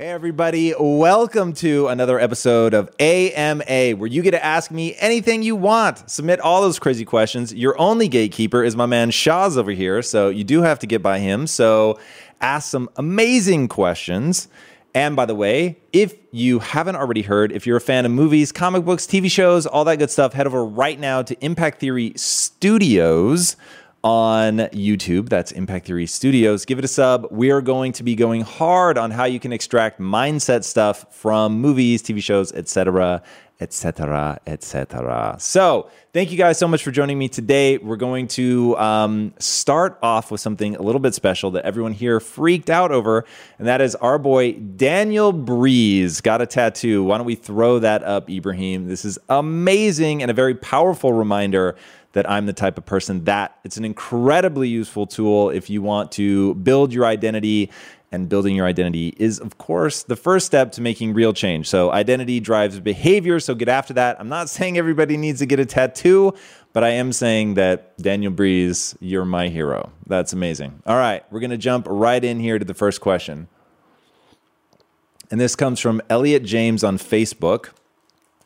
Hey, everybody, welcome to another episode of AMA, where you get to ask me anything you want. Submit all those crazy questions. Your only gatekeeper is my man Shaz over here, so you do have to get by him. So ask some amazing questions. And by the way, if you haven't already heard, if you're a fan of movies, comic books, TV shows, all that good stuff, head over right now to Impact Theory Studios on YouTube. That's Impact Theory Studios. Give it a sub. We are going to be going hard on how you can extract mindset stuff from movies, TV shows, etc., etc., etc. So, thank you guys so much for joining me today. We're going to um, start off with something a little bit special that everyone here freaked out over, and that is our boy Daniel Breeze got a tattoo. Why don't we throw that up, Ibrahim? This is amazing and a very powerful reminder that I'm the type of person that it's an incredibly useful tool if you want to build your identity. And building your identity is, of course, the first step to making real change. So, identity drives behavior. So, get after that. I'm not saying everybody needs to get a tattoo, but I am saying that Daniel Breeze, you're my hero. That's amazing. All right, we're going to jump right in here to the first question. And this comes from Elliot James on Facebook.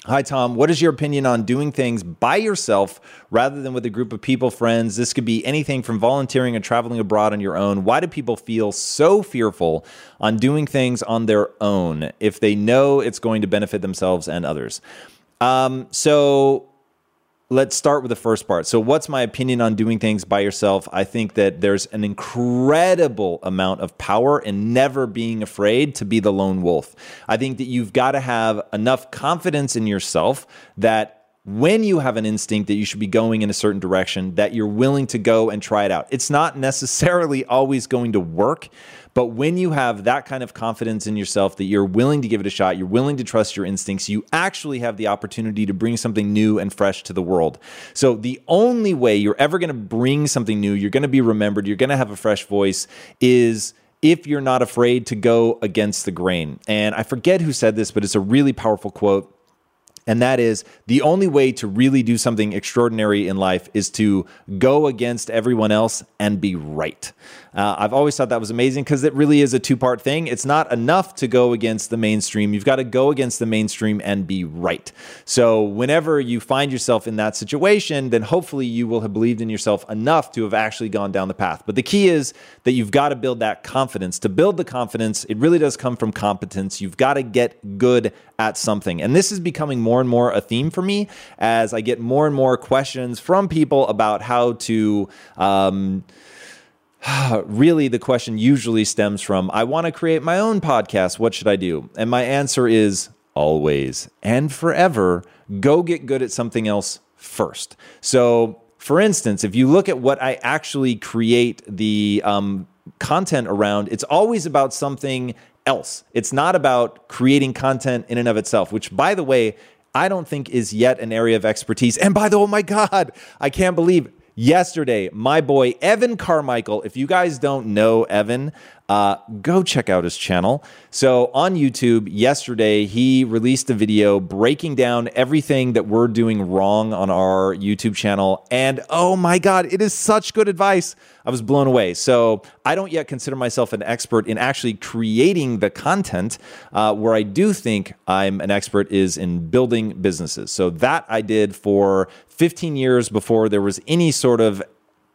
Hi, Tom. What is your opinion on doing things by yourself rather than with a group of people, friends? This could be anything from volunteering and traveling abroad on your own. Why do people feel so fearful on doing things on their own if they know it's going to benefit themselves and others? Um, so, let's start with the first part. So, what's my opinion on doing things by yourself? I think that there's an incredible amount of power in never being afraid to be the lone wolf. I think that you've got to have enough confidence in yourself that when you have an instinct that you should be going in a certain direction, that you're willing to go and try it out. It's not necessarily always going to work, but when you have that kind of confidence in yourself that you're willing to give it a shot, you're willing to trust your instincts, you actually have the opportunity to bring something new and fresh to the world. So the only way you're ever going to bring something new, you're going to be remembered, you're going to have a fresh voice is if you're not afraid to go against the grain. And I forget who said this, but it's a really powerful quote. And that is the only way to really do something extraordinary in life is to go against everyone else and be right. Uh, I've always thought that was amazing because it really is a two part thing. It's not enough to go against the mainstream. You've got to go against the mainstream and be right. So, whenever you find yourself in that situation, then hopefully you will have believed in yourself enough to have actually gone down the path. But the key is that you've got to build that confidence. To build the confidence, it really does come from competence. You've got to get good at something. And this is becoming more and more a theme for me as I get more and more questions from people about how to. Um, really the question usually stems from I want to create my own podcast. What should I do? And my answer is always and forever go get good at something else first. So, for instance, if you look at what I actually create the um, content around, it's always about something else. It's not about creating content in and of itself, which, by the way, I don't think is yet an area of expertise. And by the oh my God, I can't believe yesterday, my boy Evan Carmichael. If you guys don't know Evan, uh, go check out his channel. So on YouTube, yesterday, he released a video breaking down everything that we're doing wrong on our YouTube channel. And oh my God, it is such good advice. I was blown away. So I don't yet consider myself an expert in actually creating the content. Uh, where I do think I'm an expert is in building businesses. So that I did for 15 years before there was any sort of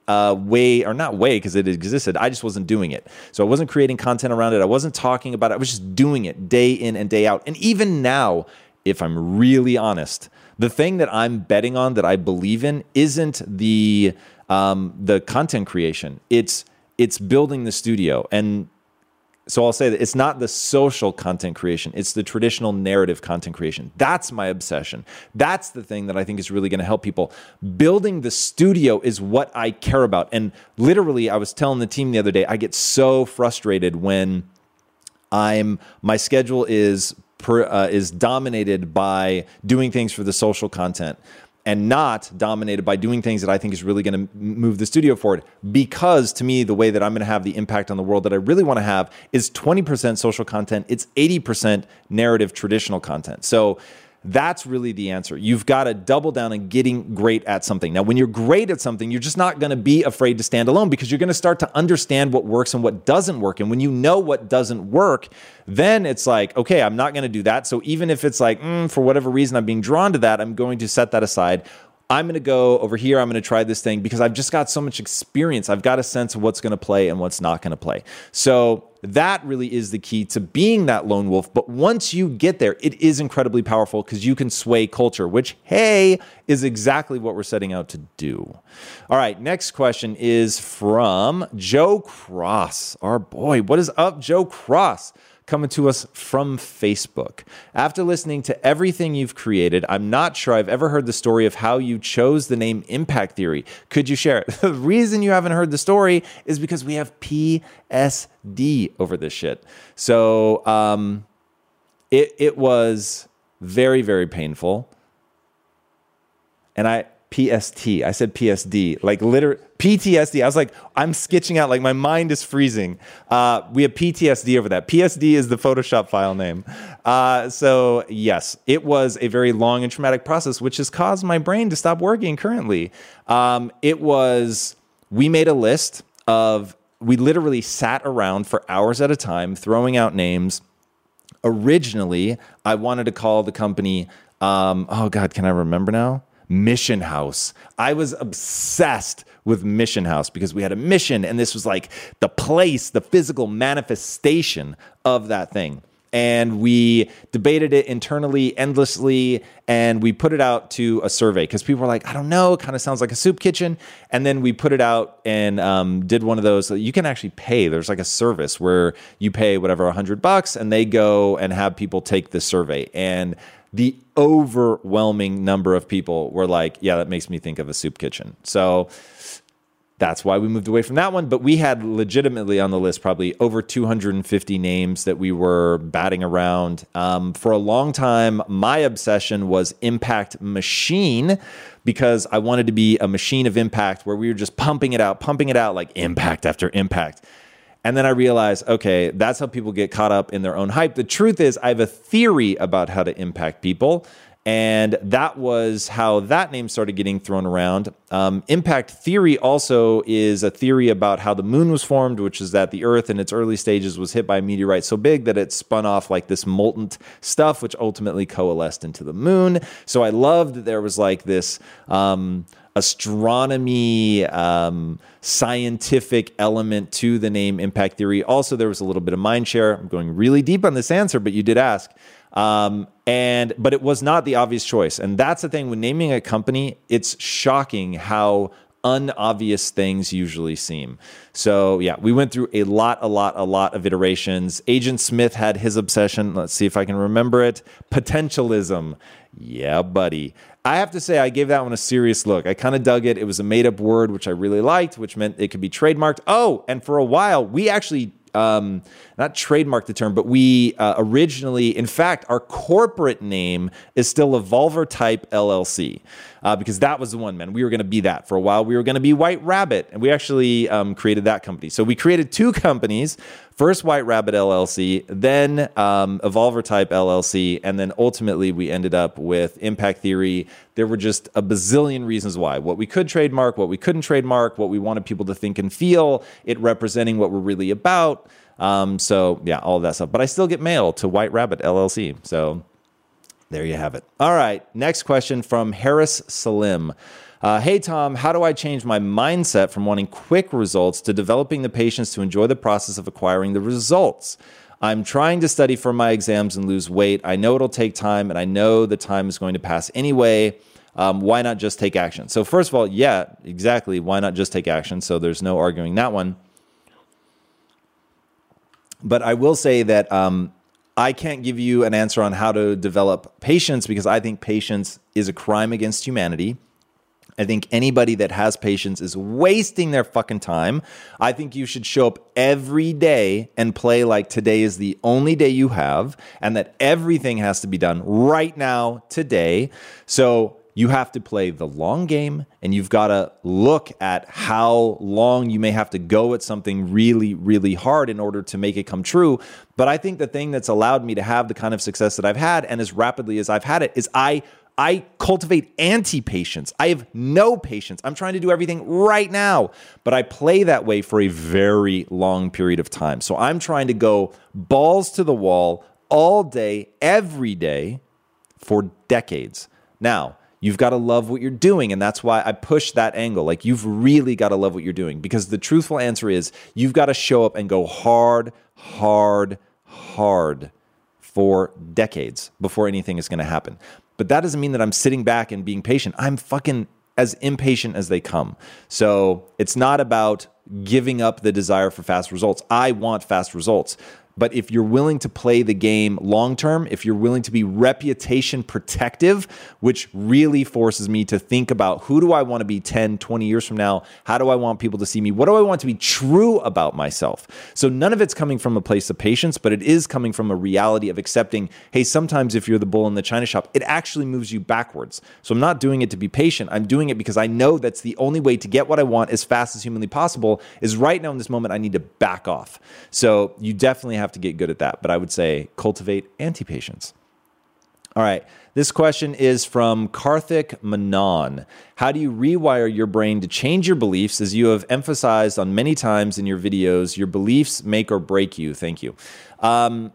uh, way, or not way, because it existed. I just wasn't doing it. So I wasn't creating content around it. I wasn't talking about it. I was just doing it day in and day out. And even now, if I'm really honest, the thing that I'm betting on that I believe in isn't the um, the content creation. It's it's building the studio and so I'll say that it's not the social content creation, it's the traditional narrative content creation. That's my obsession. That's the thing that I think is really going to help people. Building the studio is what I care about. And literally, I was telling the team the other day, I get so frustrated when I'm my schedule is per, uh, is dominated by doing things for the social content and not dominated by doing things that I think is really going to move the studio forward. Because to me, the way that I'm going to have the impact on the world that I really want to have is 20% social content, it's 80% narrative traditional content. So that's really the answer. You've got to double down on getting great at something. Now, when you're great at something, you're just not going to be afraid to stand alone because you're going to start to understand what works and what doesn't work. And when you know what doesn't work, then it's like, okay, I'm not going to do that. So even if it's like, mm, for whatever reason, I'm being drawn to that, I'm going to set that aside. I'm going to go over here. I'm going to try this thing because I've just got so much experience. I've got a sense of what's going to play and what's not going to play. So that really is the key to being that lone wolf. But once you get there, it is incredibly powerful because you can sway culture, which, hey, is exactly what we're setting out to do. All right, next question is from Joe Cross. Our boy, what is up, Joe Cross? Coming to us from Facebook. After listening to everything you've created, I'm not sure I've ever heard the story of how you chose the name Impact Theory. Could you share it? the reason you haven't heard the story is because we have PSD over this shit. So um, it, it was very, very painful. And I, PST. I said PSD, like literally PTSD. I was like, I'm sketching out, like my mind is freezing. Uh, we have PTSD over that. PSD is the Photoshop file name. Uh, so, yes, it was a very long and traumatic process, which has caused my brain to stop working currently. Um, it was, we made a list of, we literally sat around for hours at a time throwing out names. Originally, I wanted to call the company, um, oh God, can I remember now? Mission House. I was obsessed with Mission House because we had a mission and this was like the place, the physical manifestation of that thing. And we debated it internally endlessly and we put it out to a survey because people were like, I don't know, it kind of sounds like a soup kitchen. And then we put it out and um, did one of those. You can actually pay. There's like a service where you pay whatever, a hundred bucks, and they go and have people take the survey. And the overwhelming number of people were like, yeah, that makes me think of a soup kitchen. So that's why we moved away from that one. But we had legitimately on the list probably over 250 names that we were batting around. Um, for a long time, my obsession was Impact Machine because I wanted to be a machine of impact where we were just pumping it out, pumping it out like impact after impact. And then I realized, okay, that's how people get caught up in their own hype. The truth is, I have a theory about how to impact people. And that was how that name started getting thrown around. Um, impact theory also is a theory about how the moon was formed, which is that the Earth in its early stages was hit by a meteorite so big that it spun off like this molten stuff, which ultimately coalesced into the moon. So I loved that there was like this. Um, astronomy, um, scientific element to the name impact theory. Also, there was a little bit of mind share. I'm going really deep on this answer, but you did ask. Um, and but it was not the obvious choice, and that's the thing when naming a company. It's shocking how unobvious things usually seem. So yeah, we went through a lot, a lot, a lot of iterations. Agent Smith had his obsession. Let's see if I can remember it. Potentialism. Yeah, buddy. I have to say, I gave that one a serious look. I kind of dug it. It was a made up word, which I really liked, which meant it could be trademarked. Oh, and for a while, we actually um, not trademarked the term, but we uh, originally, in fact, our corporate name is still Evolver Type LLC uh, because that was the one, man. We were going to be that for a while. We were going to be White Rabbit, and we actually um, created that company. So we created two companies first White Rabbit LLC, then um, Evolver Type LLC, and then ultimately we ended up with Impact Theory. There were just a bazillion reasons why. What we could trademark, what we couldn't trademark, what we wanted people to think and feel, it representing what we're really about. Um, so yeah, all of that stuff. But I still get mail to White Rabbit LLC. So there you have it. All right. Next question from Harris Salim. Uh, hey, Tom, how do I change my mindset from wanting quick results to developing the patience to enjoy the process of acquiring the results? I'm trying to study for my exams and lose weight. I know it'll take time, and I know the time is going to pass anyway. Um, why not just take action? So, first of all, yeah, exactly. Why not just take action? So, there's no arguing that one. But I will say that um, I can't give you an answer on how to develop patience because I think patience is a crime against humanity. I think anybody that has patience is wasting their fucking time. I think you should show up every day and play like today is the only day you have and that everything has to be done right now, today. So you have to play the long game and you've got to look at how long you may have to go at something really, really hard in order to make it come true. But I think the thing that's allowed me to have the kind of success that I've had and as rapidly as I've had it is I I cultivate anti patience. I have no patience. I'm trying to do everything right now, but I play that way for a very long period of time. So I'm trying to go balls to the wall all day, every day for decades. Now, You've got to love what you're doing. And that's why I push that angle. Like, you've really got to love what you're doing because the truthful answer is you've got to show up and go hard, hard, hard for decades before anything is going to happen. But that doesn't mean that I'm sitting back and being patient. I'm fucking as impatient as they come. So it's not about giving up the desire for fast results. I want fast results. But if you're willing to play the game long term, if you're willing to be reputation protective, which really forces me to think about who do I want to be 10, 20 years from now? How do I want people to see me? What do I want to be true about myself? So none of it's coming from a place of patience, but it is coming from a reality of accepting hey, sometimes if you're the bull in the china shop, it actually moves you backwards. So I'm not doing it to be patient. I'm doing it because I know that's the only way to get what I want as fast as humanly possible is right now in this moment, I need to back off. So you definitely have have to get good at that. But I would say cultivate anti patience. All right. This question is from Karthik Manon. How do you rewire your brain to change your beliefs? As you have emphasized on many times in your videos, your beliefs make or break you. Thank you. Um,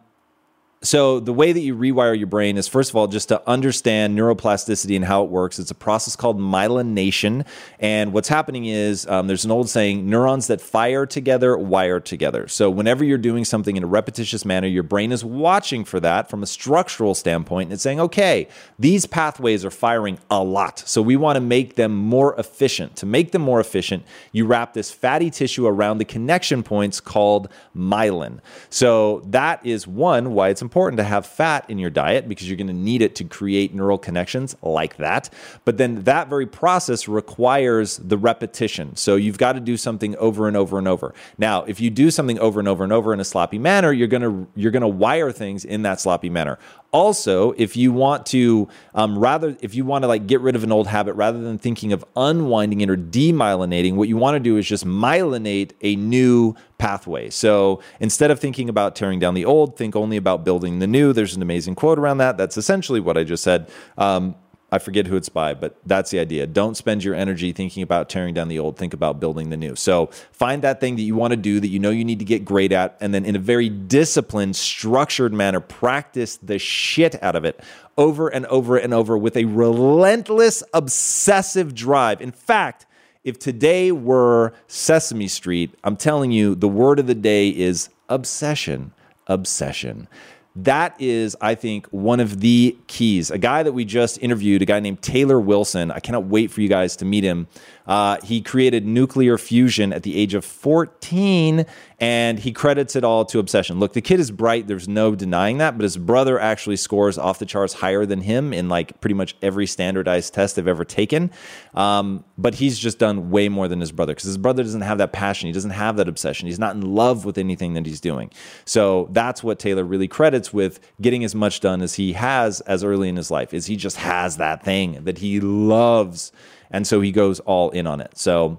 so, the way that you rewire your brain is first of all, just to understand neuroplasticity and how it works. It's a process called myelination. And what's happening is um, there's an old saying neurons that fire together wire together. So, whenever you're doing something in a repetitious manner, your brain is watching for that from a structural standpoint and it's saying, okay, these pathways are firing a lot. So, we want to make them more efficient. To make them more efficient, you wrap this fatty tissue around the connection points called myelin. So, that is one, why it's important important to have fat in your diet because you're going to need it to create neural connections like that. But then that very process requires the repetition. So you've got to do something over and over and over. Now, if you do something over and over and over in a sloppy manner, you're going to you're going to wire things in that sloppy manner. Also, if you want to um, rather, if you want to like get rid of an old habit rather than thinking of unwinding it or demyelinating, what you want to do is just myelinate a new pathway. So instead of thinking about tearing down the old, think only about building the new. There's an amazing quote around that. That's essentially what I just said. Um, I forget who it's by, but that's the idea. Don't spend your energy thinking about tearing down the old, think about building the new. So find that thing that you want to do that you know you need to get great at, and then in a very disciplined, structured manner, practice the shit out of it over and over and over with a relentless, obsessive drive. In fact, if today were Sesame Street, I'm telling you, the word of the day is obsession. Obsession. That is, I think, one of the keys. A guy that we just interviewed, a guy named Taylor Wilson. I cannot wait for you guys to meet him. Uh, he created nuclear fusion at the age of 14, and he credits it all to obsession. Look, the kid is bright. There's no denying that, but his brother actually scores off the charts higher than him in like pretty much every standardized test they've ever taken. Um, but he's just done way more than his brother because his brother doesn't have that passion. He doesn't have that obsession. He's not in love with anything that he's doing. So that's what Taylor really credits with getting as much done as he has as early in his life is he just has that thing that he loves and so he goes all in on it. So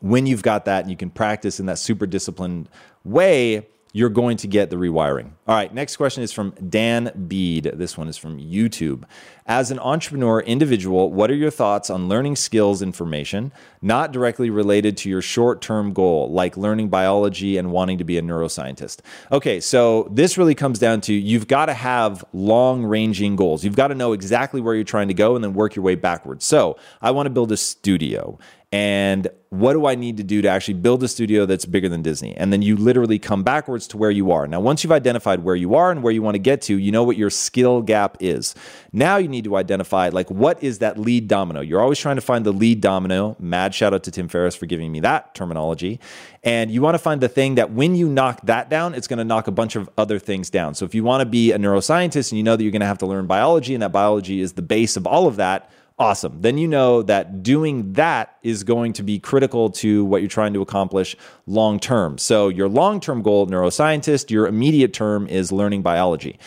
when you've got that and you can practice in that super disciplined way, you're going to get the rewiring. All right, next question is from Dan Bead. This one is from YouTube. As an entrepreneur individual, what are your thoughts on learning skills information not directly related to your short term goal, like learning biology and wanting to be a neuroscientist? Okay, so this really comes down to you've got to have long ranging goals. You've got to know exactly where you're trying to go and then work your way backwards. So I want to build a studio and what do I need to do to actually build a studio that's bigger than Disney? And then you literally come backwards to where you are. Now, once you've identified where you are and where you want to get to, you know what your skill gap is. Now you need to identify like what is that lead domino? You're always trying to find the lead domino. Mad shout out to Tim Ferriss for giving me that terminology. And you want to find the thing that when you knock that down, it's going to knock a bunch of other things down. So if you want to be a neuroscientist and you know that you're going to have to learn biology and that biology is the base of all of that, awesome. Then you know that doing that is going to be critical to what you're trying to accomplish long term. So, your long term goal, neuroscientist, your immediate term is learning biology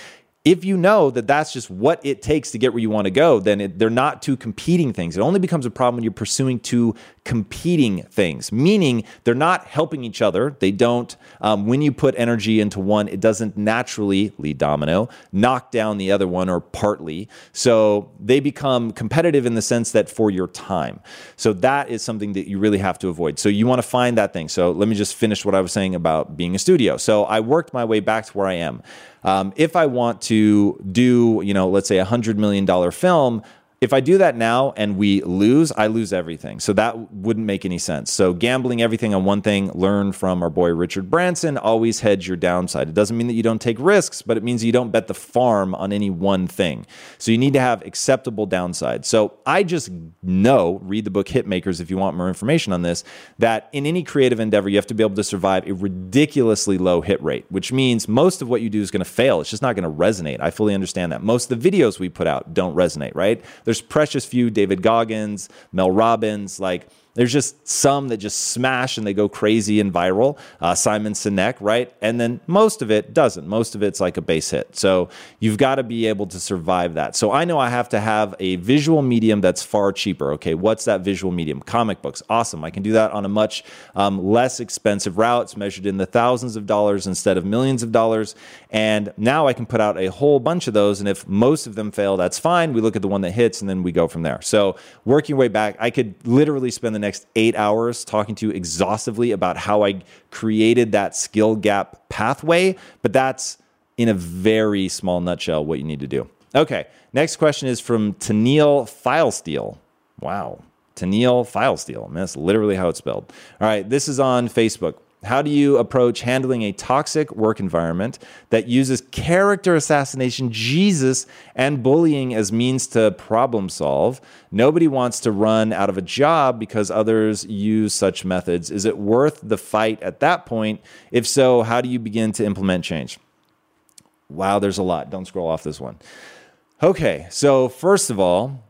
if you know that that's just what it takes to get where you want to go, then it, they're not two competing things. It only becomes a problem when you're pursuing two competing things, meaning they're not helping each other. They don't, um, when you put energy into one, it doesn't naturally lead domino, knock down the other one or partly. So they become competitive in the sense that for your time. So that is something that you really have to avoid. So you want to find that thing. So let me just finish what I was saying about being a studio. So I worked my way back to where I am. Um, if I want to do, you know, let's say a hundred million dollar film, if I do that now and we lose, I lose everything. So that wouldn't make any sense. So gambling everything on one thing, learn from our boy Richard Branson, always hedge your downside. It doesn't mean that you don't take risks, but it means you don't bet the farm on any one thing. So you need to have acceptable downside. So I just know, read the book Hitmakers if you want more information on this, that in any creative endeavor, you have to be able to survive a ridiculously low hit rate, which means most of what you do is going to fail. It's just not going to resonate. I fully understand that. Most of the videos we put out don't resonate, right? There's precious few David Goggins, Mel Robbins, like there's just some that just smash and they go crazy and viral. Uh, Simon Sinek, right? And then most of it doesn't. Most of it's like a base hit. So you've got to be able to survive that. So I know I have to have a visual medium that's far cheaper. Okay, what's that visual medium? Comic books. Awesome. I can do that on a much um, less expensive route. It's measured in the thousands of dollars instead of millions of dollars. And now I can put out a whole bunch of those. And if most of them fail, that's fine. We look at the one that hits and then we go from there. So working way back, I could literally spend the next eight hours talking to you exhaustively about how I created that skill gap pathway, but that's in a very small nutshell what you need to do. Okay, next question is from Tennille Filesteel. Wow, Tennille Filesteel. That's literally how it's spelled. All right, this is on Facebook. How do you approach handling a toxic work environment that uses character assassination, Jesus, and bullying as means to problem solve? Nobody wants to run out of a job because others use such methods. Is it worth the fight at that point? If so, how do you begin to implement change? Wow, there's a lot. Don't scroll off this one. Okay, so first of all,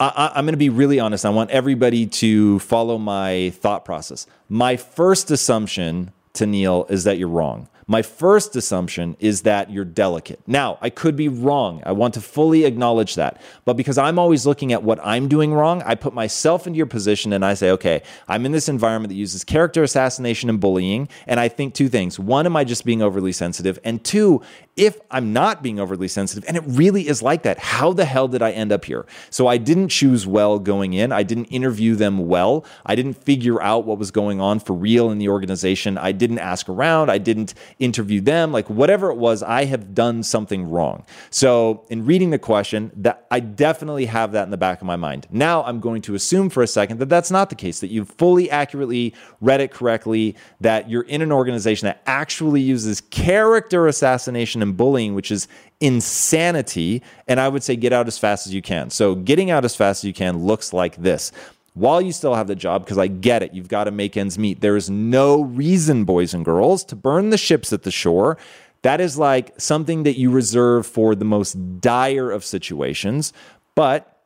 I, am going to be really honest. I want everybody to follow my thought process. My first assumption Tennille is that you're wrong. My first assumption is that you're delicate. Now, I could be wrong. I want to fully acknowledge that. But because I'm always looking at what I'm doing wrong, I put myself into your position and I say, okay, I'm in this environment that uses character assassination and bullying. And I think two things. One, am I just being overly sensitive? And two, if I'm not being overly sensitive, and it really is like that, how the hell did I end up here? So I didn't choose well going in. I didn't interview them well. I didn't figure out what was going on for real in the organization. I didn't ask around. I didn't interview them. Like whatever it was, I have done something wrong. So in reading the question, that I definitely have that in the back of my mind. Now I'm going to assume for a second that that's not the case, that you've fully accurately read it correctly, that you're in an organization that actually uses character assassination and and bullying, which is insanity. And I would say get out as fast as you can. So getting out as fast as you can looks like this while you still have the job, because I get it, you've got to make ends meet. There is no reason, boys and girls, to burn the ships at the shore. That is like something that you reserve for the most dire of situations. But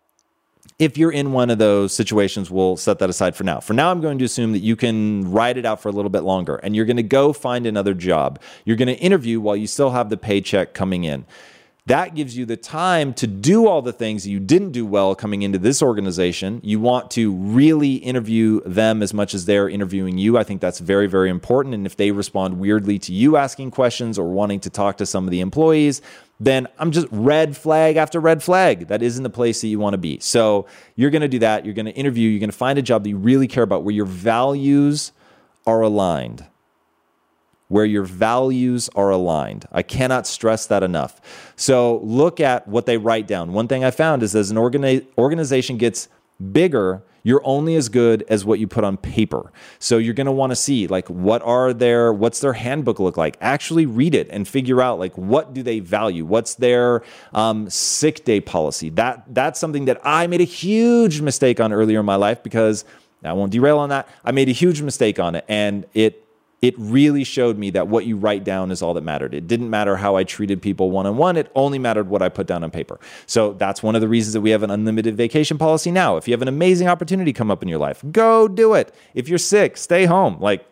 if you're in one of those situations, we'll set that aside for now. For now, I'm going to assume that you can ride it out for a little bit longer and you're going to go find another job. You're going to interview while you still have the paycheck coming in. That gives you the time to do all the things you didn't do well coming into this organization. You want to really interview them as much as they're interviewing you. I think that's very, very important. And if they respond weirdly to you asking questions or wanting to talk to some of the employees, then I'm just red flag after red flag. That isn't the place that you want to be. So you're going to do that. You're going to interview. You're going to find a job that you really care about where your values are aligned where your values are aligned. I cannot stress that enough. So look at what they write down. One thing I found is as an organi- organization gets bigger, you're only as good as what you put on paper. So you're going to want to see like what are their what's their handbook look like? Actually read it and figure out like what do they value? What's their um, sick day policy? That that's something that I made a huge mistake on earlier in my life because I won't derail on that. I made a huge mistake on it and it it really showed me that what you write down is all that mattered. It didn't matter how I treated people one on one, it only mattered what I put down on paper. So that's one of the reasons that we have an unlimited vacation policy now. If you have an amazing opportunity come up in your life, go do it. If you're sick, stay home. Like,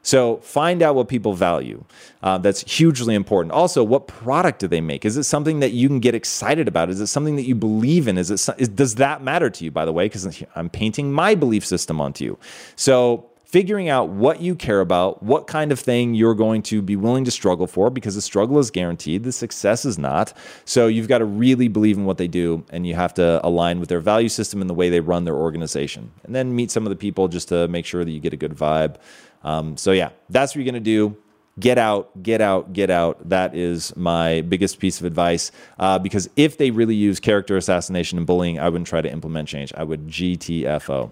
so find out what people value. Uh, that's hugely important. Also, what product do they make? Is it something that you can get excited about? Is it something that you believe in? Is it is, does that matter to you? By the way, because I'm painting my belief system onto you. So figuring out what you care about, what kind of thing you're going to be willing to struggle for, because the struggle is guaranteed, the success is not. So you've got to really believe in what they do, and you have to align with their value system and the way they run their organization. And then meet some of the people just to make sure that you get a good vibe. Um, so, yeah, that's what you're going to do get out, get out, get out. That is my biggest piece of advice. Uh, because if they really use character assassination and bullying, I wouldn't try to implement change. I would GTFO.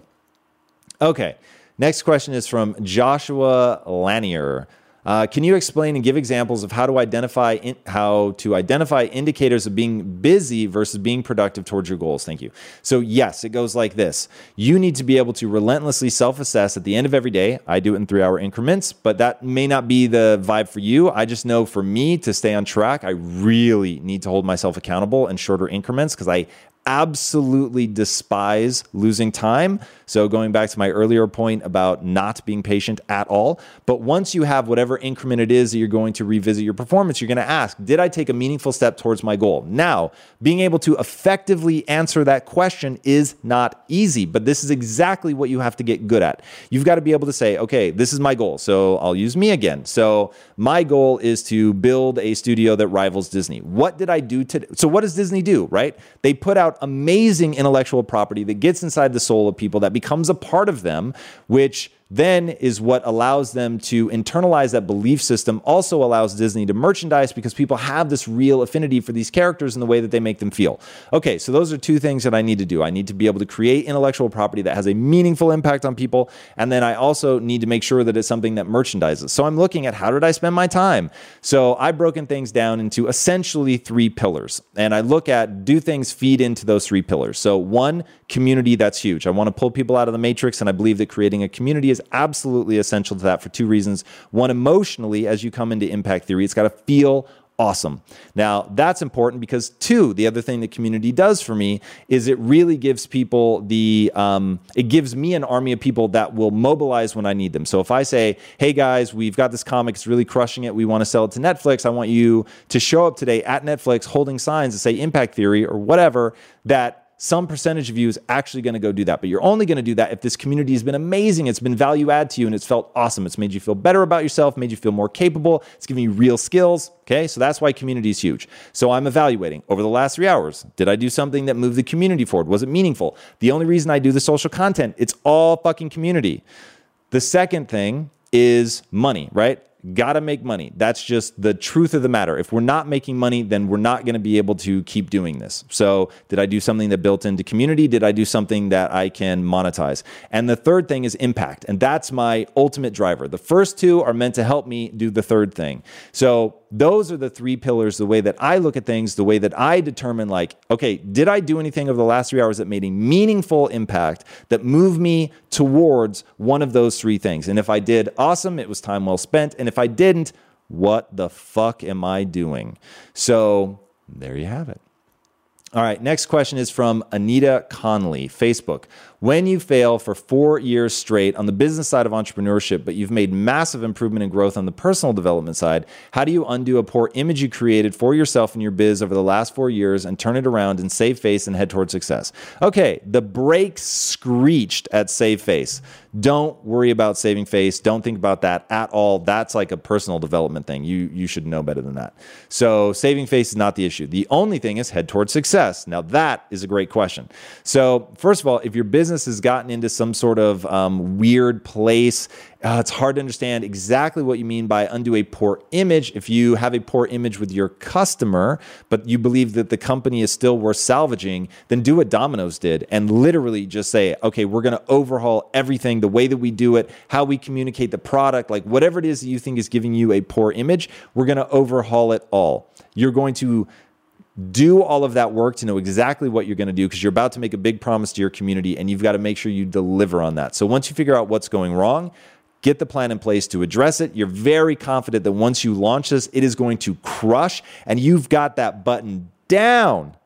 Okay. Next question is from Joshua Lanier. Uh, can you explain and give examples of how to identify in, how to identify indicators of being busy versus being productive towards your goals? Thank you. So yes, it goes like this: you need to be able to relentlessly self-assess at the end of every day. I do it in three-hour increments, but that may not be the vibe for you. I just know for me to stay on track, I really need to hold myself accountable in shorter increments because I absolutely despise losing time. So, going back to my earlier point about not being patient at all. But once you have whatever increment it is that you're going to revisit your performance, you're going to ask, Did I take a meaningful step towards my goal? Now, being able to effectively answer that question is not easy, but this is exactly what you have to get good at. You've got to be able to say, Okay, this is my goal. So, I'll use me again. So, my goal is to build a studio that rivals Disney. What did I do today? So, what does Disney do, right? They put out amazing intellectual property that gets inside the soul of people, that becomes a part of them, which then is what allows them to internalize that belief system, also allows Disney to merchandise because people have this real affinity for these characters and the way that they make them feel. Okay, so those are two things that I need to do. I need to be able to create intellectual property that has a meaningful impact on people. And then I also need to make sure that it's something that merchandises. So I'm looking at how did I spend my time? So I've broken things down into essentially three pillars. And I look at do things feed into those three pillars. So, one, community, that's huge. I want to pull people out of the matrix. And I believe that creating a community is absolutely essential to that for two reasons. One, emotionally, as you come into impact theory, it's got to feel awesome. Now, that's important because, two, the other thing the community does for me is it really gives people the, um, it gives me an army of people that will mobilize when I need them. So if I say, hey guys, we've got this comic, it's really crushing it, we want to sell it to Netflix, I want you to show up today at Netflix holding signs that say impact theory or whatever, that some percentage of you is actually going to go do that. But you're only going to do that if this community has been amazing. It's been value add to you and it's felt awesome. It's made you feel better about yourself, made you feel more capable. It's giving you real skills. Okay. So that's why community is huge. So I'm evaluating over the last three hours. Did I do something that moved the community forward? Was it meaningful? The only reason I do the social content, it's all fucking community. The second thing is money, right? Gotta make money. That's just the truth of the matter. If we're not making money, then we're not to be able to keep doing this. So, did I do something that built into community? Did I do something that I can monetize? And the third thing is impact. And that's my ultimate driver. The first two are meant to help me do the third thing. So, those are the three pillars the way that I look at things, the way that I determine, like, okay, did I do anything over the last three hours that made a meaningful impact that moved me towards one of those three things? And if I did, awesome, it was time well spent. And if I didn't, what the fuck am I doing? So there you have it. All right, next question is from Anita Conley, Facebook. When you fail for four years straight on the business side of entrepreneurship, but you've made massive improvement and growth on the personal development side, how do you undo a poor image you created for yourself and your biz over the last four years and turn it around and save face and head towards success? Okay, the brakes screeched at Save Face. Don't worry about saving face. Don't think about that at all. That's like a personal development thing. You you should know better than that. So saving face is not the issue. The only thing is head towards success. Now that is a great question. So first of all, if your business has gotten into some sort of um, weird place, uh, it's hard to understand exactly what you mean by undo a poor image. If you have a poor image with your customer, but you believe that the company is still worth salvaging, then do what Domino's did and literally just say, okay, we're going to overhaul everything the way that we do it, how we communicate the product, like whatever it is that you think is giving you a poor image, we're going to overhaul it all. You're going to do all of that work to know exactly what you're going to do because you're about to make a big promise to your community and you've got to make sure you deliver on that. So once you figure out what's going wrong, get the plan in place to address it. You're very confident that once you launch this, it is going to crush and you've got that button down.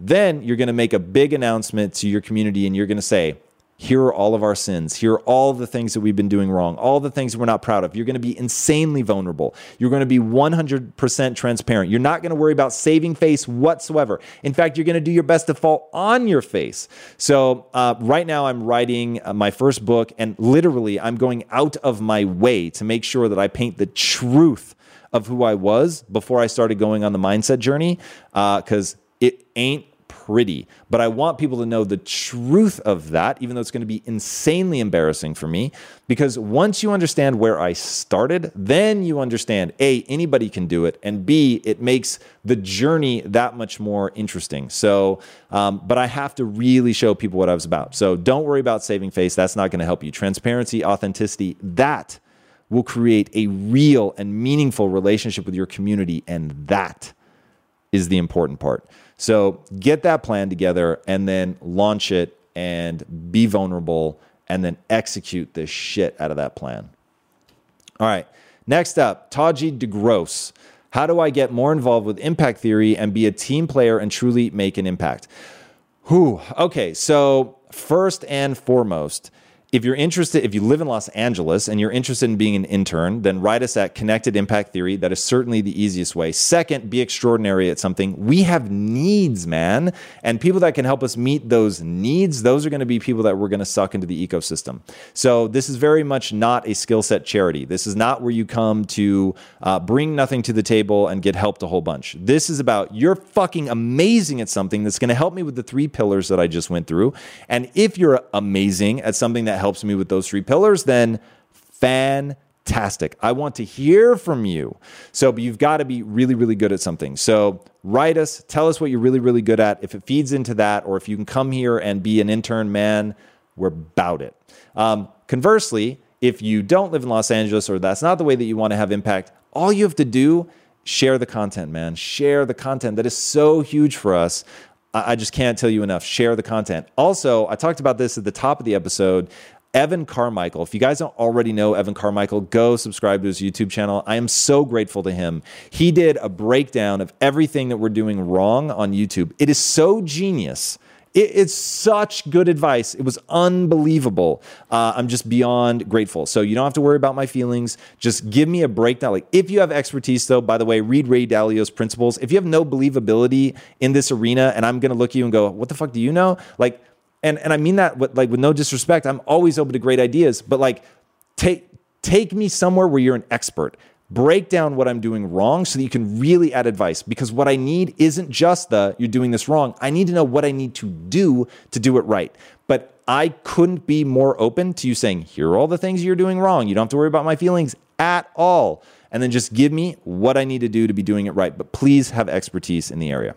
Then you're going to make a big announcement to your community and you're going to say, here are all of our sins. Here are all the things that we've been doing wrong, all the things we're not proud of. You're going to be insanely vulnerable. You're going to be 100% transparent. You're not going to worry about saving face whatsoever. In fact, you're going to do your best to fall on your face. So, uh, right now, I'm writing uh, my first book, and literally, I'm going out of my way to make sure that I paint the truth of who I was before I started going on the mindset journey, because uh, it ain't pretty. But I want people to know the truth of that, even though it's going to be insanely embarrassing for me. Because once you understand where I started, then you understand A, anybody can do it, and B, it makes the journey that much more interesting. So, um, but I have to really show people what I was about. So don't worry about saving face. That's not going to help you. Transparency, authenticity, that will create a real and meaningful relationship with your community. And that is the important part. So get that plan together and then launch it and be vulnerable and then execute the shit out of that plan. All right. Next up, Taji DeGrosse. How do I get more involved with impact theory and be a team player and truly make an impact? Whew. Okay. So, first and foremost, if you're interested, if you live in Los Angeles and you're interested in being an intern, then write us at Connected Impact Theory. That is certainly the easiest way. Second, be extraordinary at something. We have needs, man. And people that can help us meet those needs, those are going to be people that we're going to suck into the ecosystem. So this is very much not a skill set charity. This is not where you come to uh, bring nothing to the table and get helped a whole bunch. This is about you're fucking amazing at something that's going to help me with the three pillars that I just went through. And if you're amazing at something that helps me with those three pillars, then fantastic. I want to hear from you. So, you've got to be really, really good at something. So, write us, tell us what you're really, really good at. If it feeds into that, or if you can come here and be an intern, man, we're about it. Um, conversely, if you don't live in Los Angeles or that's not the way that you want to have impact, all you have to do share the content, man. Share the content. That is so huge for us. I just can't tell you enough. Share the content. Also, I talked about this at the top of the episode. Evan Carmichael. If you guys don't already know Evan Carmichael, go subscribe to his YouTube channel. I am so grateful to him. He did a breakdown of everything that we're doing wrong on YouTube. It is so genius. it's such good advice. It was unbelievable. Uh, I'm just beyond grateful. So you don't have to worry about my feelings. Just give me a breakdown. Like if you have expertise, though, by the way, read Ray Dalio's principles. If you have no believability in this arena, and I'm going to look at you and go, "What the fuck do you know?" Like and and I mean that with, like with no disrespect. I'm always open to great ideas, but like take take me somewhere where you're an expert. Break down what I'm doing wrong so that you can really add advice. Because what I need isn't just the you're doing this wrong. I need to know what I need to do to do it right. But I couldn't be more open to you saying, here are all the things you're doing wrong. You don't have to worry about my feelings at all. And then just give me what I need to do to be doing it right. But please have expertise in the area.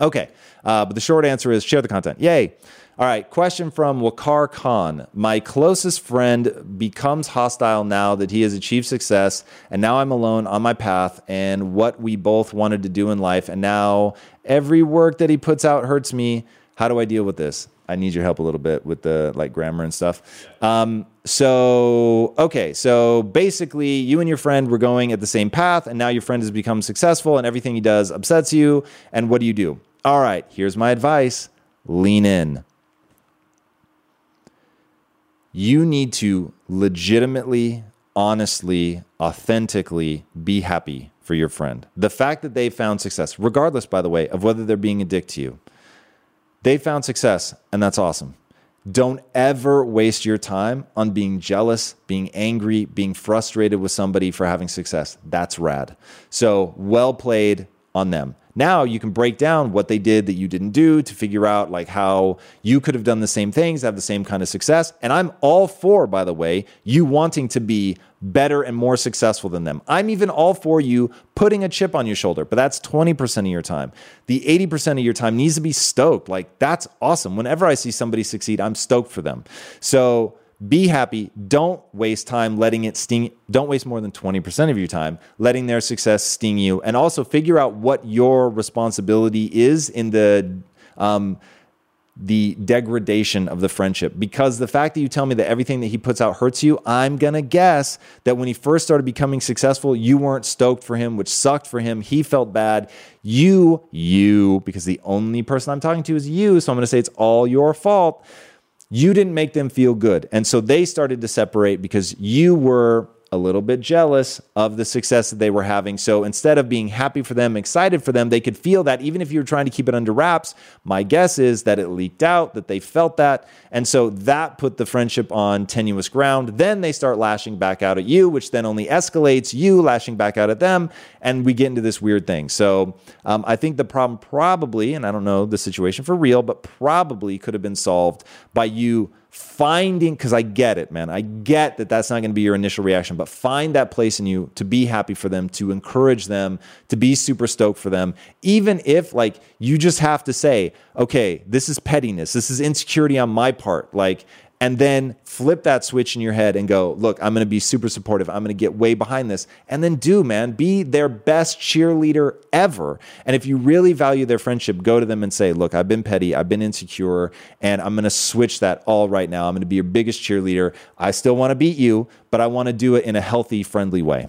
Okay. Uh, but the short answer is share the content. Yay. All right, question from Wakar Khan. My closest friend becomes hostile now that he has achieved success, and now I'm alone on my path and what we both wanted to do in life. And now every work that he puts out hurts me. How do I deal with this? I need your help a little bit with the like grammar and stuff. Um, so okay, so basically, you and your friend were going at the same path, and now your friend has become successful, and everything he does upsets you. And what do you do? All right, here's my advice: lean in You need to legitimately, honestly, authentically be happy for your friend. The fact that they found success, regardless, by the way, of whether they're being a dick to you, they found success, and that's awesome. Don't ever waste your time on being jealous, being angry, being frustrated with somebody for having success. That's rad. So, well played on them. Now you can break down what they did that you didn't do to figure out like how you could have done the same things, have the same kind of success. And I'm all for, by the way, you wanting to be better and more successful than them. I'm even all for you putting a chip on your shoulder, but that's 20% of your time. The 80% of your time needs to be stoked. Like that's awesome. Whenever I see somebody succeed, I'm stoked for them. So be happy. Don't waste time letting it sting. Don't waste more than 20% of your time letting their success sting you. And also figure out what your responsibility is in the, um, the degradation of the friendship. Because the fact that you tell me that everything that he puts out hurts you, I'm to guess that when he first started becoming successful, you weren't stoked for him, which sucked for him. He felt bad. You, you, because the only person I'm talking to is you. So I'm to say it's all your fault you didn't make them feel good. And so they started to separate because you were a little bit jealous of the success that they were having. So instead of being happy for them, excited for them, they could feel that even if you were trying to keep it under wraps, my guess is that it leaked out, that they felt that. And so that put the friendship on tenuous ground. Then they start lashing back out at you, which then only escalates you lashing back out at them. And we get into this weird thing. So um, I think the problem probably, and I don't know the situation for real, but probably could have been solved by you finding because i get it man. I get that that's not going to be your initial reaction but find that place in you to be happy for them to encourage them to be super stoked for them. Even if like you just have to say okay this is pettiness. This is insecurity on my part. Like and then flip that switch in your head and go, look, I'm going to be super supportive. I'm going to get way behind this. And then do, man, be their best cheerleader ever. And if you really value their friendship, go to them and say, look, I've been petty, I've been insecure, and I'm going to switch that all right now. I'm going to be your biggest cheerleader. I still want to beat you, but I want to do it in a healthy, friendly way.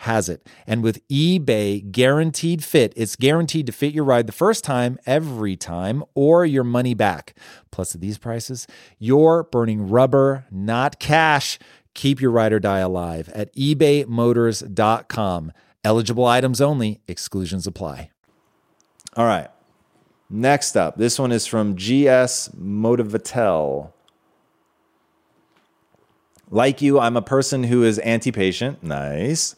has it. And with eBay guaranteed fit, it's guaranteed to fit your ride the first time, every time, or your money back. Plus, at these prices, you're burning rubber, not cash. Keep your ride or die alive at ebaymotors.com. Eligible items only, exclusions apply. All right. Next up, this one is from GS Motivatel. Like you, I'm a person who is anti patient. Nice.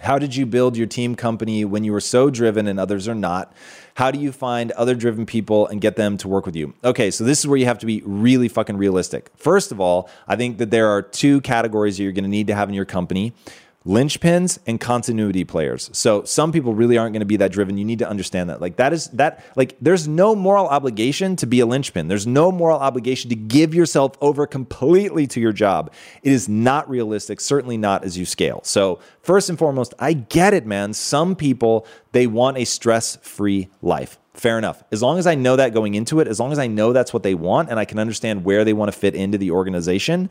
How did you build your team company when you were so driven and others are not? How do you find other driven people and get them to work with you? Okay, so this is where you have to be really fucking realistic. First of all, I think that there are two categories that you're gonna need to have in your company linchpins and continuity players. So some people really aren't going to be that driven. You need to understand that. Like that is that like there's no moral obligation to be a linchpin. There's no moral obligation to give yourself over completely to your job. It is not realistic, certainly not as you scale. So first and foremost, I get it, man. Some people they want a stress-free life. Fair enough. As long as I know that going into it, as long as I know that's what they want and I can understand where they want to fit into the organization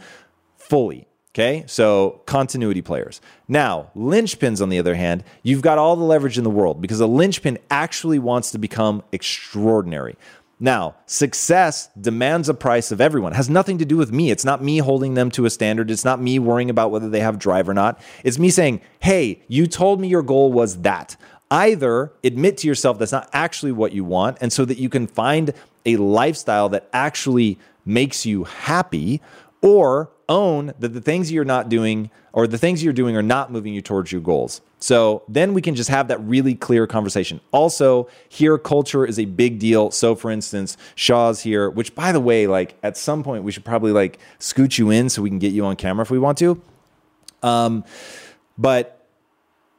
fully Okay, so continuity players. Now, linchpins, on the other hand, you've got all the leverage in the world because a linchpin actually wants to become extraordinary. Now, success demands a price of everyone. It has nothing to do with me. It's not me holding them to a standard. It's not me worrying about whether they have drive or not. It's me saying, hey, you told me your goal was that. Either admit to yourself that's not actually what you want, and so that you can find a lifestyle that actually makes you happy, or own that the things you're not doing or the things you're doing are not moving you towards your goals. So then we can just have that really clear conversation. Also, here culture is a big deal. So for instance, Shaw's here, which by the way, like at some point we should probably like scoot you in so we can get you on camera if we want to. Um, but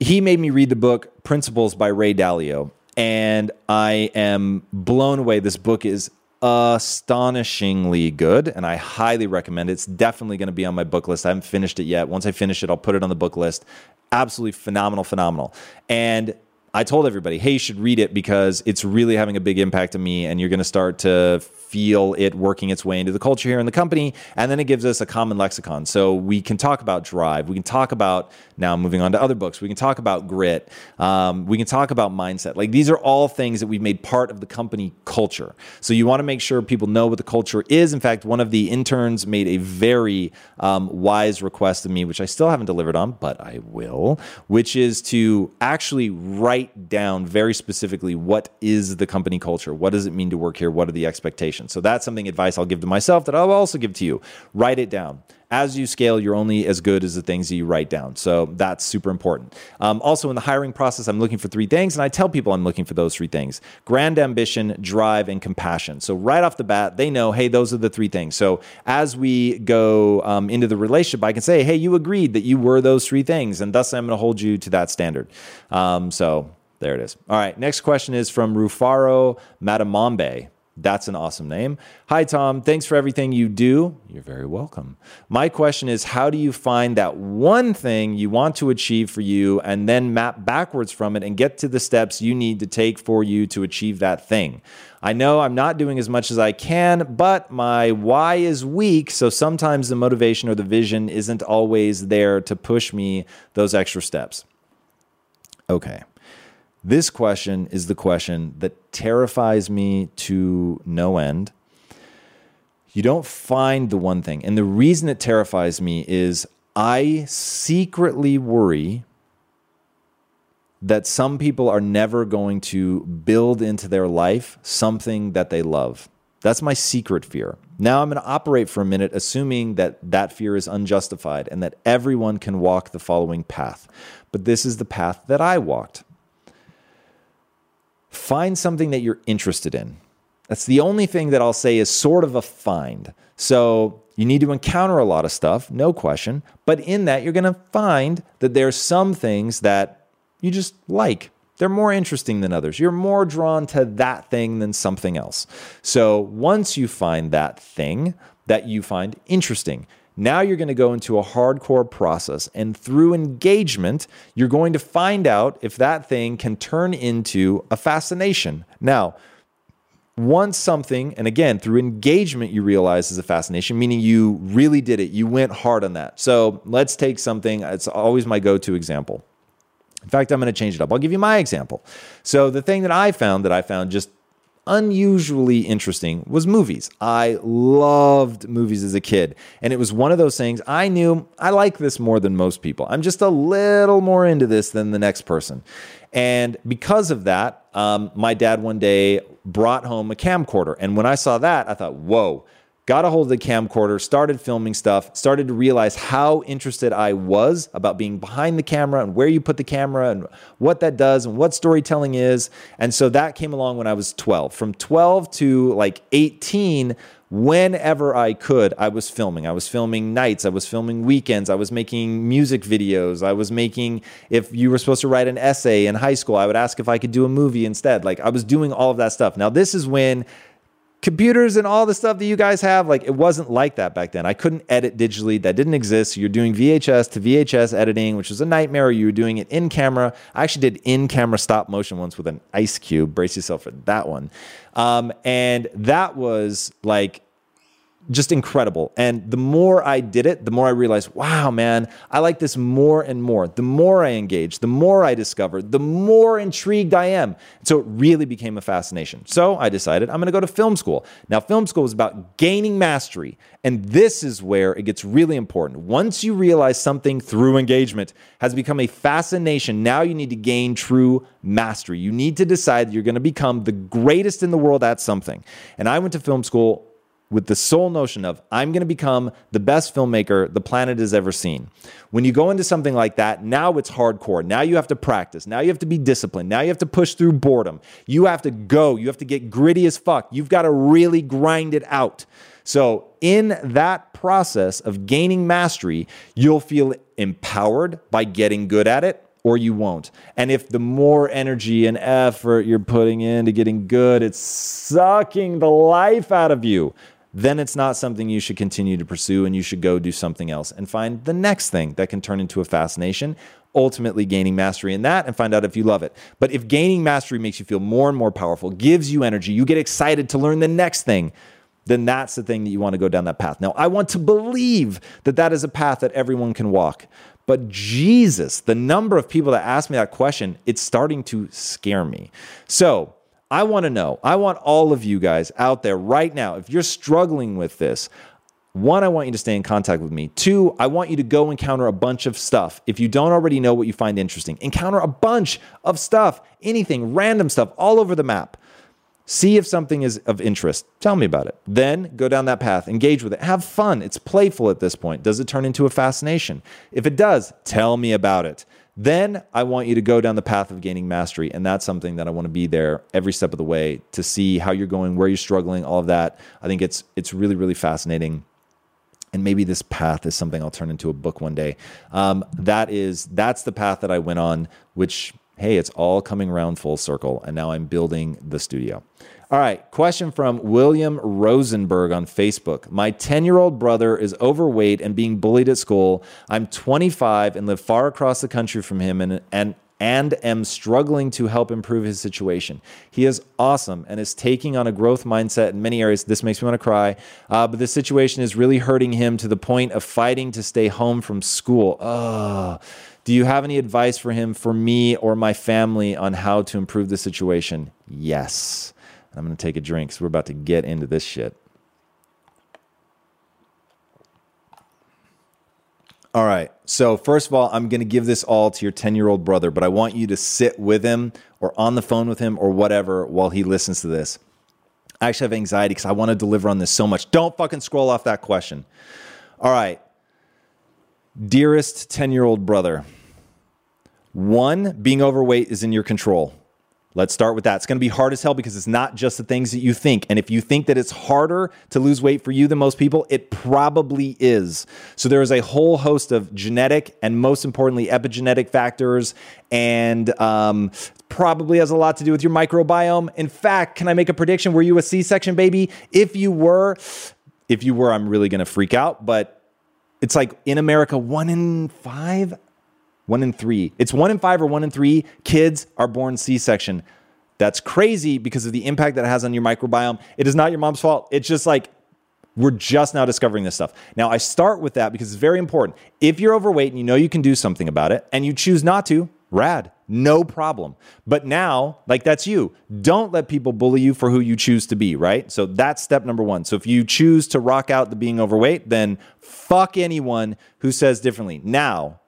he made me read the book Principles by Ray Dalio. And I am blown away. This book is astonishingly good and I highly recommend it. It's definitely going to be on my book list. I haven't finished it yet. Once I finish it, I'll put it on the book list. Absolutely phenomenal, phenomenal. And I told everybody, hey, you should read it because it's really having a big impact on me, and you're going to start to feel it working its way into the culture here in the company. And then it gives us a common lexicon. So we can talk about drive. We can talk about, now moving on to other books, we can talk about grit. Um, we can talk about mindset. Like these are all things that we've made part of the company culture. So you want to make sure people know what the culture is. In fact, one of the interns made a very um, wise request of me, which I still haven't delivered on, but I will, which is to actually write down very specifically what is the company culture? What does it mean to work here? What are the expectations? So that's something advice I'll give to myself that I'll also give to you. Write it down. As you scale, you're only as good as the things that you write down. So that's super important. Um, also, in the hiring process, I'm looking for three things, and I tell people I'm looking for those three things grand ambition, drive, and compassion. So, right off the bat, they know, hey, those are the three things. So, as we go um, into the relationship, I can say, hey, you agreed that you were those three things, and thus I'm going to hold you to that standard. Um, so, there it is. All right, next question is from Rufaro Matamambe. That's an awesome name. Hi, Tom. Thanks for everything you do. You're very welcome. My question is how do you find that one thing you want to achieve for you and then map backwards from it and get to the steps you need to take for you to achieve that thing? I know I'm not doing as much as I can, but my why is weak. So sometimes the motivation or the vision isn't always there to push me those extra steps. Okay. This question is the question that terrifies me to no end. You don't find the one thing. And the reason it terrifies me is I secretly worry that some people are never going to build into their life something that they love. That's my secret fear. Now I'm going to operate for a minute assuming that that fear is unjustified and that everyone can walk the following path. But this is the path that I walked. Find something that you're interested in. That's the only thing that I'll say is sort of a find. So you need to encounter a lot of stuff, no question. But in that, you're going to find that there's some things that you just like. They're more interesting than others. You're more drawn to that thing than something else. So once you find that thing that you find interesting, now you're going to go into a hardcore process. And through engagement, you're going to find out if that thing can turn into a fascination. Now, once something, and again, through engagement, you realize is a fascination, meaning you really did it. You went hard on that. So let's take something, it's always my go to example. In fact, I'm going to change it up. I'll give you my example. So, the thing that I found that I found just unusually interesting was movies. I loved movies as a kid. And it was one of those things I knew I like this more than most people. I'm just a little more into this than the next person. And because of that, um, my dad one day brought home a camcorder. And when I saw that, I thought, whoa got a hold of the camcorder, started filming stuff, started to realize how interested I was about being behind the camera and where you put the camera and what that does and what storytelling is. And so that came along when I was 12. From 12 to like 18, whenever I could, I was filming. I was filming nights, I was filming weekends, I was making music videos, I was making, if you were supposed to write an essay in high school, I would ask if I could do a movie instead. Like I was doing all of that stuff. Now, this is when computers and all the stuff that you guys have like it wasn't like that back then. I couldn't edit digitally. That didn't exist. So you're doing vhs to vhs editing which was a nightmare. You were doing it in camera. I actually did in camera stop motion once with an ice cube. Brace yourself for that one. Um, and that was like just incredible. And the more I did it, the more I realized, wow, man, I like this more and more. The more I engage, the more I discover, the more intrigued I am. So it really became a fascination. So I decided I'm going to go to film school. Now, film school is about gaining mastery. And this is where it gets really important. Once you realize something through engagement has become a fascination, now you need to gain true mastery. You need to decide you're going to become the greatest in the world at something. And I went to film school with the sole notion of I'm going to become the best filmmaker the planet has ever seen. When you go into something like that, now it's hardcore. Now you have to practice. Now you have to be disciplined. Now you have to push through boredom. You have to go. You have to get gritty as fuck. You've got to really grind it out. So, in that process of gaining mastery, you'll feel empowered by getting good at it or you won't. And if the more energy and effort you're putting into getting good, it's sucking the life out of you then it's not something you should continue to pursue and you should go do something else and find the next thing that can turn into a fascination, ultimately gaining mastery in that and find out if you love it. But if gaining mastery makes you feel more and more powerful, gives you energy, you get excited to learn the next thing, then that's the thing that you want to go down that path. Now, I want to believe that that is a path that everyone can walk. But Jesus, the number of people that ask me that question, it's starting to scare me. So, I want to know, I want all of you guys out there right now, if you're struggling with this, one, I want you to stay in contact with me. Two, I want you to go encounter a bunch of stuff. If you don't already know what you find interesting, encounter a bunch of stuff, anything, random stuff all over the map. See if something is of interest. Tell me about it. Then go down that path, engage with it, have fun. It's playful at this point. Does it turn into a fascination? If it does, tell me about it. Then I want you to go down the path of gaining mastery. And that's something that I want to be there every step of the way to see how you're going, where you're struggling, all of that. I think it's it's really, really fascinating. And maybe this path is something I'll turn into a book one day. Um, that is that's the path that I went on, which hey, it's all coming around full circle. And now I'm building the studio. All right, question from William Rosenberg on Facebook. My 10 year old brother is overweight and being bullied at school. I'm 25 and live far across the country from him and, and, and am struggling to help improve his situation. He is awesome and is taking on a growth mindset in many areas. This makes me want to cry, uh, but this situation is really hurting him to the point of fighting to stay home from school. Oh. Do you have any advice for him, for me, or my family on how to improve the situation? Yes. I'm going to take a drink because we're about to get into this shit. All right. So, first of all, I'm going to give this all to your 10 year old brother, but I want you to sit with him or on the phone with him or whatever while he listens to this. I actually have anxiety because I want to deliver on this so much. Don't fucking scroll off that question. All right. Dearest 10 year old brother, one, being overweight is in your control. Let's start with that. It's going to be hard as hell because it's not just the things that you think. And if you think that it's harder to lose weight for you than most people, it probably is. So there is a whole host of genetic and most importantly, epigenetic factors, and um, probably has a lot to do with your microbiome. In fact, can I make a prediction? Were you a C section baby? If you were, if you were, I'm really going to freak out. But it's like in America, one in five one in three. It's one in five or one in three kids are born C section. That's crazy because of the impact that it has on your microbiome. It is not your mom's fault. It's just like we're just now discovering this stuff. Now, I start with that because it's very important. If you're overweight and you know you can do something about it and you choose not to, rad, no problem. But now, like that's you. Don't let people bully you for who you choose to be, right? So that's step number one. So if you choose to rock out the being overweight, then fuck anyone who says differently. Now,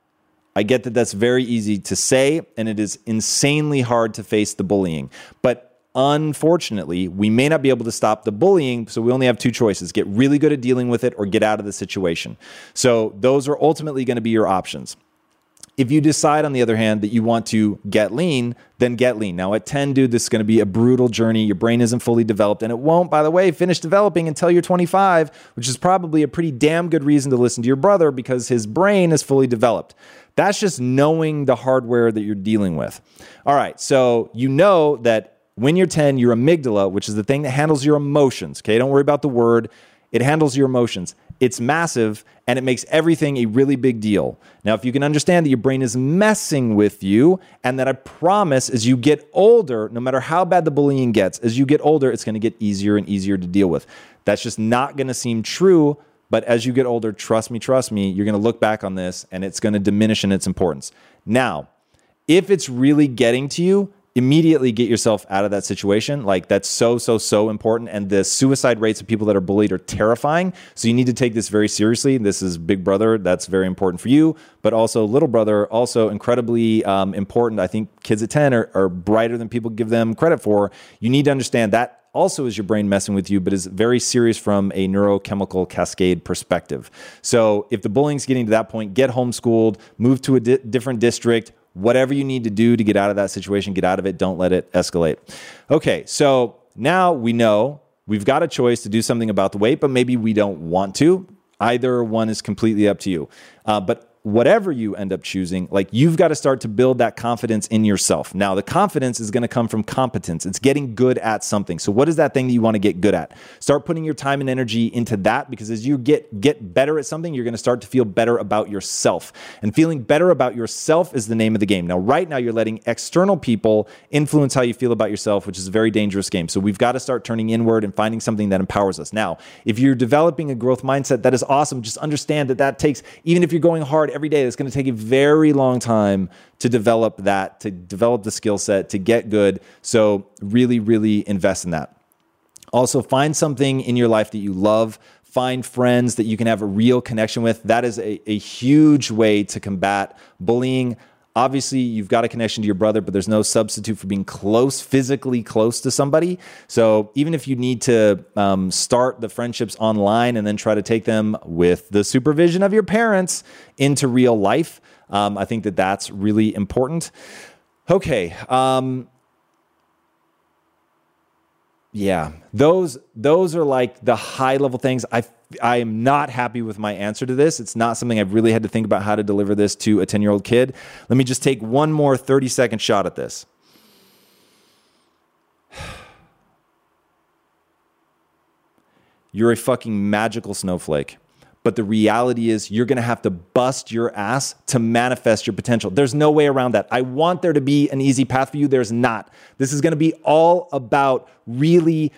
I get that that's very easy to say, and it is insanely hard to face the bullying. But unfortunately, we may not be able to stop the bullying, so we only have two choices get really good at dealing with it or get out of the situation. So, those are ultimately going to be your options. If you decide, on the other hand, that you want to get lean, then get lean. Now, at 10, dude, this is going to be a brutal journey. Your brain isn't fully developed, and it won't, by the way, finish developing until you're 25, which is probably a pretty damn good reason to listen to your brother because his brain is fully developed. That's just knowing the hardware that you're dealing with. All right, so you know that when you're 10, your amygdala, which is the thing that handles your emotions, okay, don't worry about the word, it handles your emotions. It's massive and it makes everything a really big deal. Now, if you can understand that your brain is messing with you, and that I promise as you get older, no matter how bad the bullying gets, as you get older, it's gonna get easier and easier to deal with. That's just not gonna seem true but as you get older, trust me, trust me, you're to look back on this and it's to diminish in its importance. Now, if it's really getting to you, immediately get yourself out of that situation. Like that's so, so, so important. And the suicide rates of people that are bullied are terrifying. So you need to take this very seriously. This is big brother. That's very important for you, but also little brother, also incredibly um, important. I think kids at 10 are, are brighter than people give them credit for. You need to understand that also is your brain messing with you, but is very serious from a neurochemical cascade perspective. So if the bullying's getting to that point, get homeschooled, move to a di- different district, whatever you need to do to get out of that situation, get out of it. Don't let it escalate. Okay, so now we know we've got a choice to do something about the weight, but maybe we don't want to. Either one is completely up to you. Uh, but whatever you end up choosing, like you've got to start to build that confidence in yourself. Now, the confidence is going to come from competence. It's getting good at something. So, what is that thing that you want to get good at? Start putting your time and energy into that because as you get get better at something, you're going to start to feel better about yourself. And feeling better about yourself is the name of the game. Now, right now you're letting external people influence how you feel about yourself, which is a very dangerous game. So, we've got to start turning inward and finding something that empowers us. Now, if you're developing a growth mindset, that is awesome. Just understand that that takes even if you're going hard every day. It's going to take a very long time to develop that, to develop the skill set, to get good. So, really, really invest in that. Also, find something in your life that you love. Find friends that you can have a real connection with. That is a, a huge way to combat bullying. Obviously, you've got a connection to your brother, but there's no substitute for being close, physically close to somebody. So even if you need to um, start the friendships online and then try to take them with the supervision of your parents into real life, um, I think that that's really important. Okay. Um, yeah, those those are like the high level things. I I am not happy with my answer to this. It's not something I've really had to think about how to deliver this to a 10 year old kid. Let me just take one more 30 second shot at this. You're a fucking magical snowflake. But the reality is, you're gonna have to bust your ass to manifest your potential. There's no way around that. I want there to be an easy path for you. There's not. This is gonna be all about really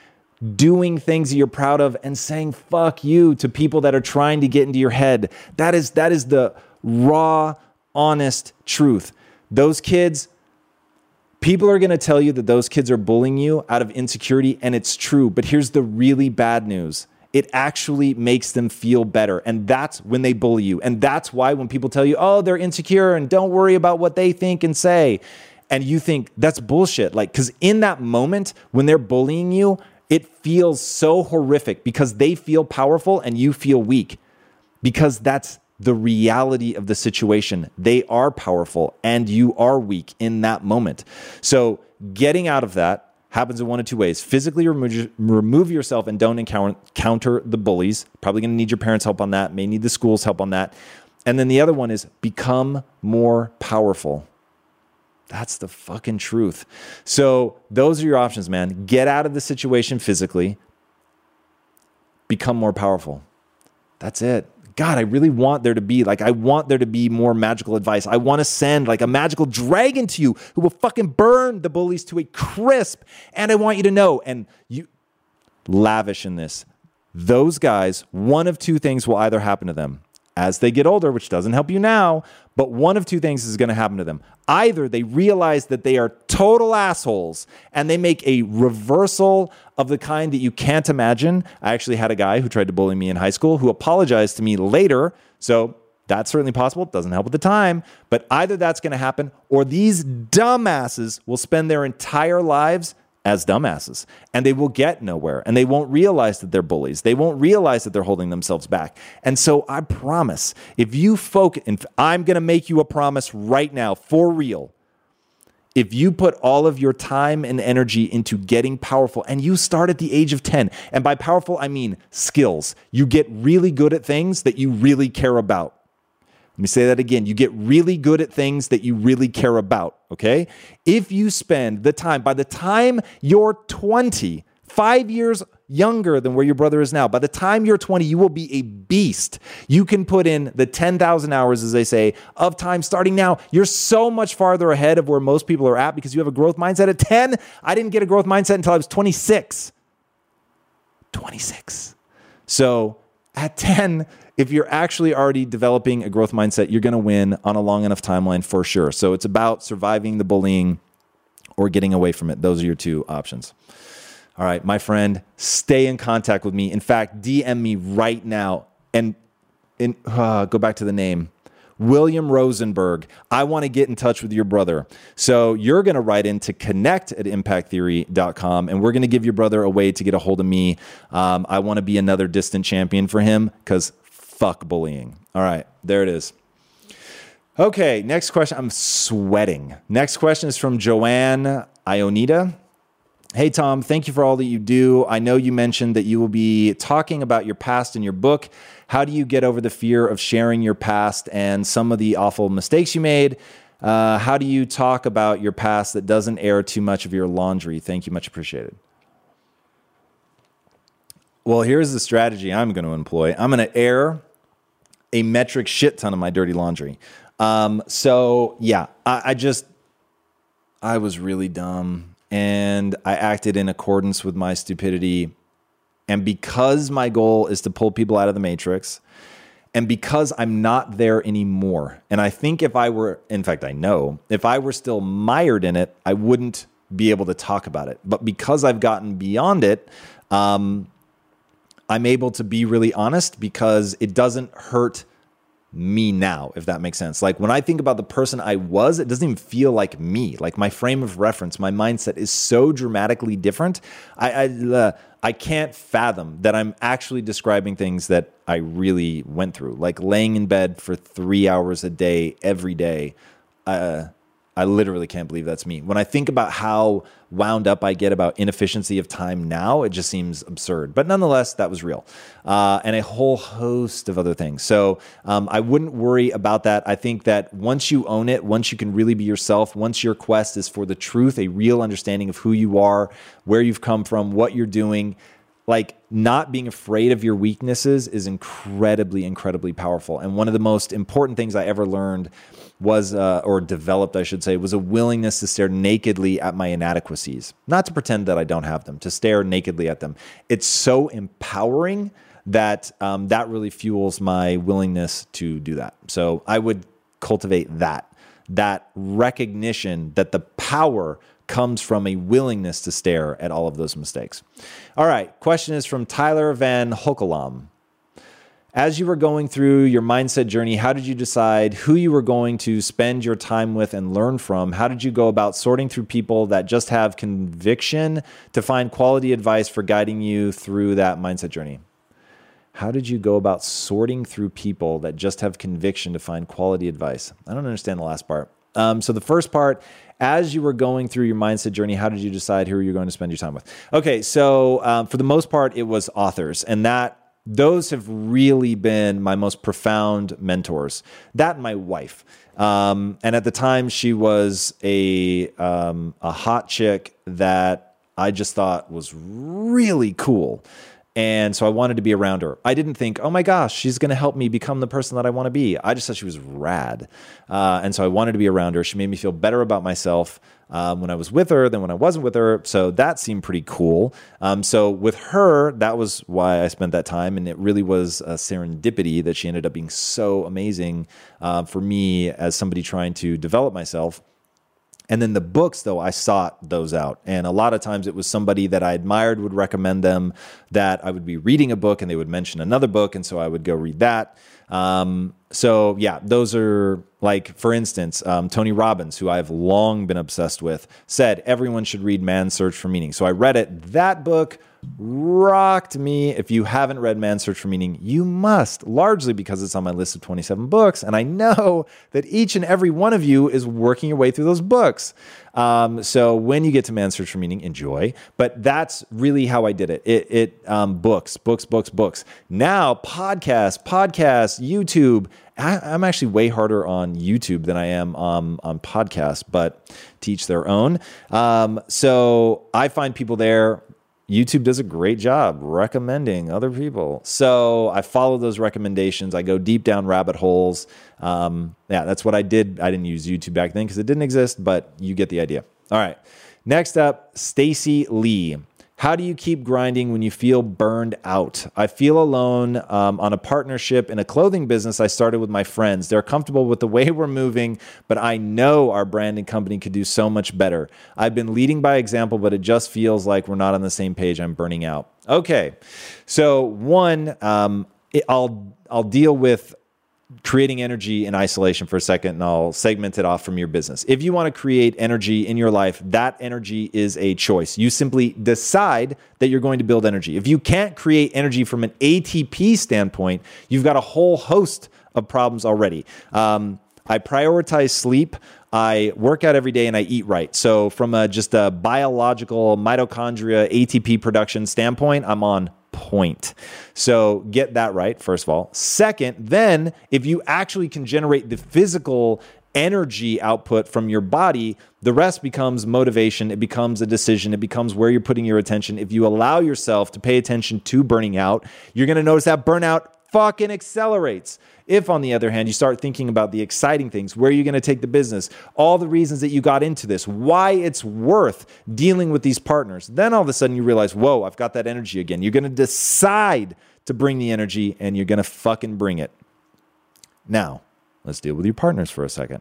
doing things that you're proud of and saying fuck you to people that are trying to get into your head. That is that is the raw honest truth. Those kids people are going to tell you that those kids are bullying you out of insecurity and it's true, but here's the really bad news. It actually makes them feel better. And that's when they bully you. And that's why when people tell you, oh, they're insecure and don't worry about what they think and say, and you think that's bullshit. Like, because in that moment when they're bullying you, it feels so horrific because they feel powerful and you feel weak because that's the reality of the situation. They are powerful and you are weak in that moment. So, getting out of that happens in one of two ways. Physically remove, remove yourself and don't encounter the bullies. Probably to need your parents' help on that, may need the school's help on that. And then the other one is become more powerful. That's the fucking truth. So, those are your options, man. Get out of the situation physically, become more powerful. That's it. God, I really want there to be like I want there to be more magical advice. I want to send like a magical dragon to you who will fucking burn the bullies to a crisp. And I want you to know and you lavish in this. Those guys, one of two things will either happen to them as they get older, which doesn't help you now, but one of two things is going to happen to them. Either they realize that they are total assholes and they make a reversal of the kind that you can't imagine. I actually had a guy who tried to bully me in high school who apologized to me later. So that's certainly possible. It doesn't help at the time, but either that's going to happen or these dumbasses will spend their entire lives as dumbasses and they will get nowhere and they won't realize that they're bullies. They won't realize that they're holding themselves back. And so I promise if you focus, and I'm going to make you a promise right now for real. If you put all of your time and energy into getting powerful and you start at the age of 10, and by powerful, I mean skills, you get really good at things that you really care about. Let me say that again. You get really good at things that you really care about, okay? If you spend the time, by the time you're 20, five years younger than where your brother is now, by the time you're 20, you will be a beast. You can put in the 10,000 hours, as they say, of time starting now. You're so much farther ahead of where most people are at because you have a growth mindset at 10. I didn't get a growth mindset until I was 26. 26. So at 10, if you're actually already developing a growth mindset, you're going to win on a long enough timeline for sure. So it's about surviving the bullying or getting away from it. Those are your two options. All right, my friend, stay in contact with me. In fact, DM me right now and in, uh, go back to the name. William Rosenberg, I want to get in touch with your brother. So you're going to write in to connect at impacttheory.com and we're going to give your brother a way to get a hold of me. Um, I want to be another distant champion for him because fuck bullying. All right, there it is. Okay, next question. I'm sweating. Next question is from Joanne Ionita. Hey, Tom, thank you for all that you do. I know you mentioned that you will be talking about your past in your book. How do you get over the fear of sharing your past and some of the awful mistakes you made? Uh, how do you talk about your past that doesn't air too much of your laundry? Thank you, much appreciated. Well, here's the strategy I'm going to employ I'm going to air a metric shit ton of my dirty laundry. Um, so, yeah, I, I just, I was really dumb and I acted in accordance with my stupidity. And because my goal is to pull people out of the matrix, and because I'm not there anymore, and I think if I were, in fact, I know, if I were still mired in it, I wouldn't be able to talk about it. But because I've gotten beyond it, um, I'm able to be really honest because it doesn't hurt me now, if that makes sense. Like when I think about the person I was, it doesn't even feel like me. Like my frame of reference, my mindset is so dramatically different. I I, uh, I can't fathom that I'm actually describing things that I really went through, like laying in bed for three hours a day every day. Uh, I literally can't believe that's me. When I think about how wound up I get about inefficiency of time now, it just seems absurd. But nonetheless, that was real. Uh, and a whole host of other things. So um, I wouldn't worry about that. I think that once you own it, once you can really be yourself, once your quest is for the truth, a real understanding of who you are, where you've come from, what you're doing, like not being afraid of your weaknesses is incredibly incredibly powerful and one of the most important things i ever learned was uh, or developed i should say was a willingness to stare nakedly at my inadequacies not to pretend that i don't have them to stare nakedly at them it's so empowering that um, that really fuels my willingness to do that so i would cultivate that that recognition that the power comes from a willingness to stare at all of those mistakes. All right, question is from Tyler Van Hokelam. As you were going through your mindset journey, how did you decide who you were going to spend your time with and learn from? How did you go about sorting through people that just have conviction to find quality advice for guiding you through that mindset journey? How did you go about sorting through people that just have conviction to find quality advice? I don't understand the last part. Um, so the first part, as you were going through your mindset journey, how did you decide who you're going to spend your time with? Okay, so um, for the most part, it was authors, and that those have really been my most profound mentors. That and my wife. Um, and at the time, she was a um, a hot chick that I just thought was really cool. And so I wanted to be around her. I didn't think, oh my gosh, she's going to help me become the person that I want to be. I just thought she was rad. Uh, and so I wanted to be around her. She made me feel better about myself um, when I was with her than when I wasn't with her. So that seemed pretty cool. Um, so with her, that was why I spent that time. And it really was a serendipity that she ended up being so amazing uh, for me as somebody trying to develop myself. And then the books, though, I sought those out. And a lot of times it was somebody that I admired would recommend them, that I would be reading a book and they would mention another book. And so I would go read that. Um, so, yeah, those are like, for instance, um, Tony Robbins, who I've long been obsessed with, said everyone should read Man's Search for Meaning. So I read it. That book rocked me. If you haven't read Man's Search for Meaning, you must, largely because it's on my list of 27 books. And I know that each and every one of you is working your way through those books. Um, so when you get to Man's Search for Meaning, enjoy. But that's really how I did it. It, it um, books, books, books, books. Now, podcasts, podcasts, YouTube. I, am actually way harder on YouTube than I am um, on podcasts, but teach their own. Um, so I find people there YouTube does a great job recommending other people. So I follow those recommendations. I go deep down rabbit holes. Um, yeah, that's what I did. I didn't use YouTube back then because it didn't exist, but you get the idea. All right. Next up, Stacy Lee. How do you keep grinding when you feel burned out? I feel alone um, on a partnership in a clothing business I started with my friends. They're comfortable with the way we're moving, but I know our brand and company could do so much better. I've been leading by example, but it just feels like we're not on the same page. I'm burning out. Okay, so one, um, it, I'll I'll deal with creating energy in isolation for a second and I'll segment it off from your business. If you want to create energy in your life, that energy is a choice. You simply decide that you're going to build energy. If you can't create energy from an ATP standpoint, you've got a whole host of problems already. Um, I prioritize sleep. I work out every day and I eat right. So, from a, just a biological mitochondria ATP production standpoint, I'm on point. So get that right, first of all. Second, then if you actually can generate the physical energy output from your body, the rest becomes motivation. It becomes a decision. It becomes where you're putting your attention. If you allow yourself to pay attention to burning out, you're going to notice that burnout fucking accelerates. If, on the other hand, you start thinking about the exciting things, where are you're going to take the business, all the reasons that you got into this, why it's worth dealing with these partners, then all of a sudden you realize, whoa, I've got that energy again. You're going to decide to bring the energy and you're going to fucking bring it. Now, let's deal with your partners for a second.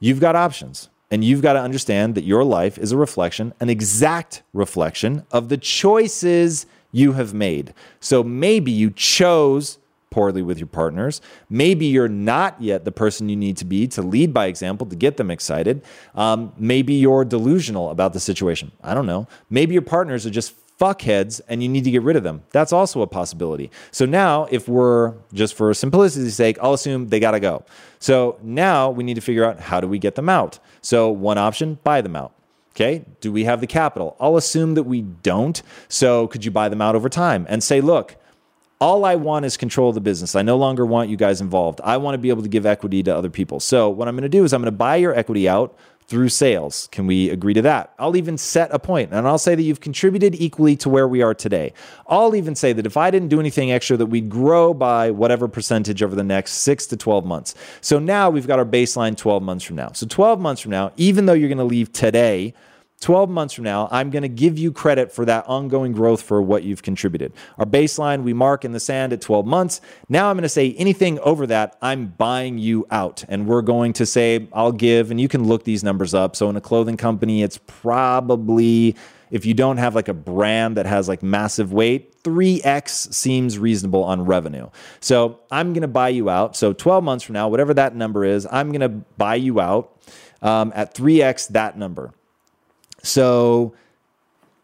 You've got options. And you've got to understand that your life is a reflection, an exact reflection of the choices you have made. So maybe you chose poorly with your partners. Maybe you're not yet the person you need to be to lead by example, to get them excited. Um, maybe you're delusional about the situation. I don't know. Maybe your partners are just fuckheads and you need to get rid of them. That's also a possibility. So now, if we're just for simplicity's sake, I'll assume they got to go. So now we need to figure out how do we get them out. So, one option, buy them out. Okay. Do we have the capital? I'll assume that we don't. So, could you buy them out over time and say, look, all I want is control of the business. I no longer want you guys involved. I want to be able to give equity to other people. So, what I'm going to do is I'm going to buy your equity out through sales. Can we agree to that? I'll even set a point and I'll say that you've contributed equally to where we are today. I'll even say that if I didn't do anything extra, that we'd grow by whatever percentage over the next six to 12 months. So now we've got our baseline 12 months from now. So 12 months from now, even though you're going to leave today, 12 months from now, I'm going to give you credit for that ongoing growth for what you've contributed. Our baseline we mark in the sand at 12 months. Now I'm going to say anything over that, I'm buying you out. And we're going to say, I'll give, and you can look these numbers up. So in a clothing company, it's probably, if you don't have like a brand that has like massive weight, 3x seems reasonable on revenue. So I'm going to buy you out. So 12 months from now, whatever that number is, I'm going to buy you out um, at 3x that number. So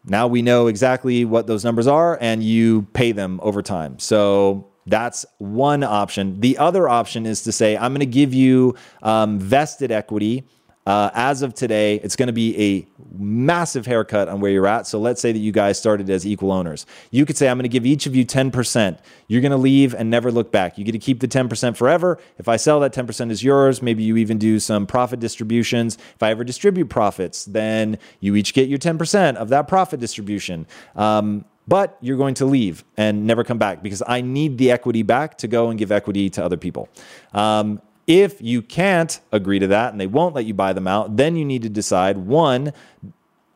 now we know exactly what those numbers are and you pay them over time. So that's one option. The other option is to say, I'm going to give you um, vested equity. Uh, as of today, it's going to be a massive haircut on where you're at. So let's say that you guys started as equal owners. You could say, I'm going to give each of you 10%. You're going to leave and never look back. You get to keep the 10% forever. If I sell that 10% is yours. Maybe you even do some profit distributions. If I ever distribute profits, then you each get your 10% of that profit distribution. Um, but you're going to leave and never come back because I need the equity back to go and give equity to other people. Um, if you can't agree to that and they won't let you buy them out, then you need to decide one,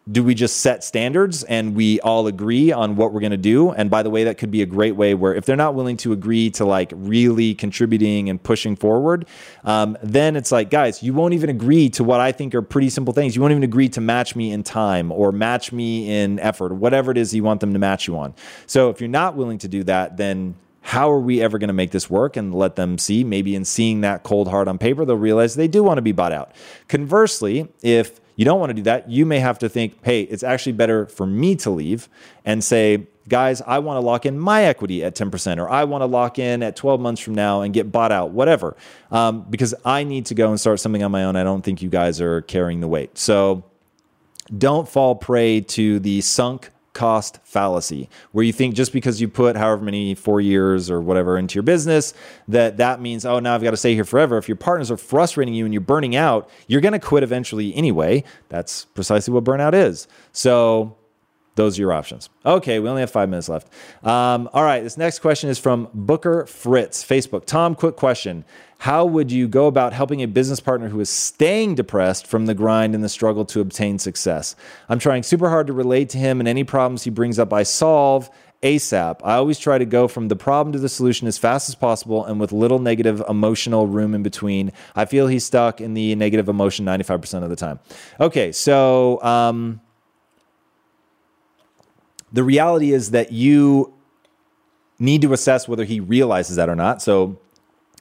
do we just set standards and we all agree on what we're going to do? And by the way that could be a great way where if they're not willing to agree to like really contributing and pushing forward um, then it's like guys you won't even agree to what i think are pretty simple things. You won't even agree to match me in time or match me in effort or whatever it is you want them to match you on. So if you're not willing to do that then how are we ever going to make this work and let them see maybe in seeing that cold hard on paper they'll realize they do want to be bought out conversely if you don't want to do that. You may have to think, hey, it's actually better for me to leave and say, guys, I want to lock in my equity at 10%, or I want to lock in at 12 months from now and get bought out, whatever, um, because I need to go and start something on my own. I don't think you guys are carrying the weight. So don't fall prey to the sunk cost fallacy, where you think just because you put however many four years or whatever into your business, that that means, oh, now I've got to stay here forever. If your partners are frustrating you and you're burning out, you're going to quit eventually anyway. That's precisely what burnout is. So those are your options. Okay, we only have five minutes left. Um, all right, this next question is from Booker Fritz, Facebook. Tom, quick question. How would you go about helping a business partner who is staying depressed from the grind and the struggle to obtain success? I'm trying super hard to relate to him, and any problems he brings up, I solve ASAP. I always try to go from the problem to the solution as fast as possible and with little negative emotional room in between. I feel he's stuck in the negative emotion 95% of the time. Okay, so. Um, the reality is that you need to assess whether he realizes that or not. So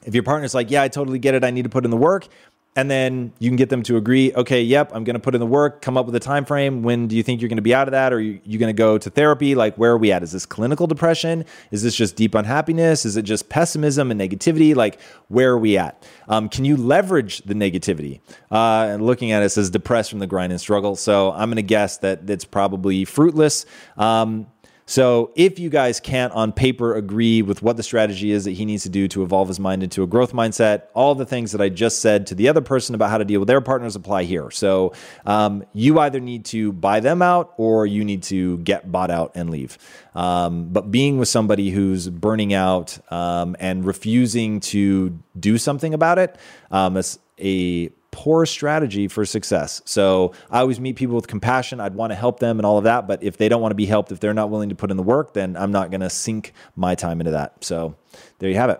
if your partner's like, yeah, I totally get it, I need to put in the work, and then you can get them to agree okay yep i'm going to put in the work come up with a time frame when do you think you're going to be out of that? Or are you, you going to go to therapy? Like where are we at? Is this clinical depression? Is this just deep unhappiness? Is it just pessimism and negativity? Like where are we at? Um, can you leverage the negativity? Uh, and looking at us as depressed from the grind and struggle. So i'm going to guess that it's probably fruitless. Um, so if you guys can't on paper agree with what the strategy is that he needs to do to evolve his mind into a growth mindset, all the things that I just said to the other person about how to deal with their partners apply here. So um, you either need to buy them out or you need to get bought out and leave. Um, but being with somebody who's burning out um, and refusing to do something about it, um, a poor strategy for success. So I always meet people with compassion. I'd want to help them and all of that. But if they don't want to be helped, if they're not willing to put in the work, then I'm not going to sink my time into that. So there you have it.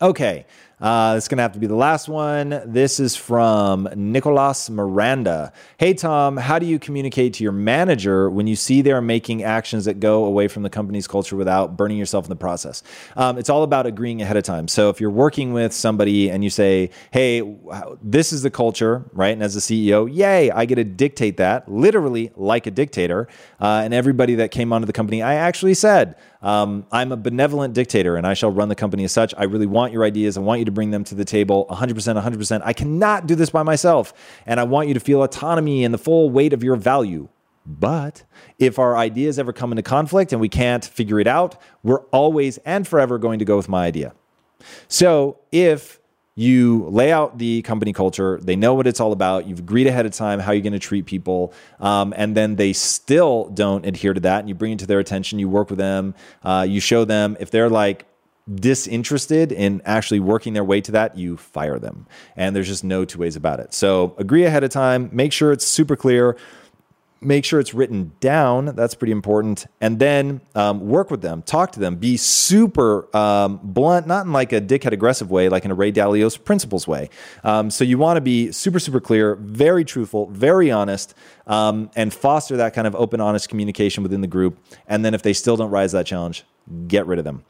Okay. Uh, it's going to have to be the last one. This is from Nicolas Miranda. Hey, Tom, how do you communicate to your manager when you see they're making actions that go away from the company's culture without burning yourself in the process? Um, it's all about agreeing ahead of time. So if you're working with somebody and you say, hey, this is the culture, right? And as a CEO, yay, I get to dictate that literally like a dictator. Uh, and everybody that came onto the company, I actually said, um, I'm a benevolent dictator and I shall run the company as such. I really want your ideas. I want you to bring them to the table 100%, 100%. I cannot do this by myself. And I want you to feel autonomy and the full weight of your value. But if our ideas ever come into conflict and we can't figure it out, we're always and forever going to go with my idea. So if you lay out the company culture. They know what it's all about. You've agreed ahead of time how you're going to treat people, um, and then they still don't adhere to that. And you bring it to their attention. You work with them. Uh, you show them if they're like disinterested in actually working their way to that, you fire them. And there's just no two ways about it. So agree ahead of time. Make sure it's super clear make sure it's written down. That's pretty important. And then um, work with them, talk to them, be super um, blunt, not in like a dickhead aggressive way, like in a Ray Dalio's principles way. Um, so you want to be super, super clear, very truthful, very honest, um, and foster that kind of open, honest communication within the group. And then if they still don't rise that challenge, get rid of them.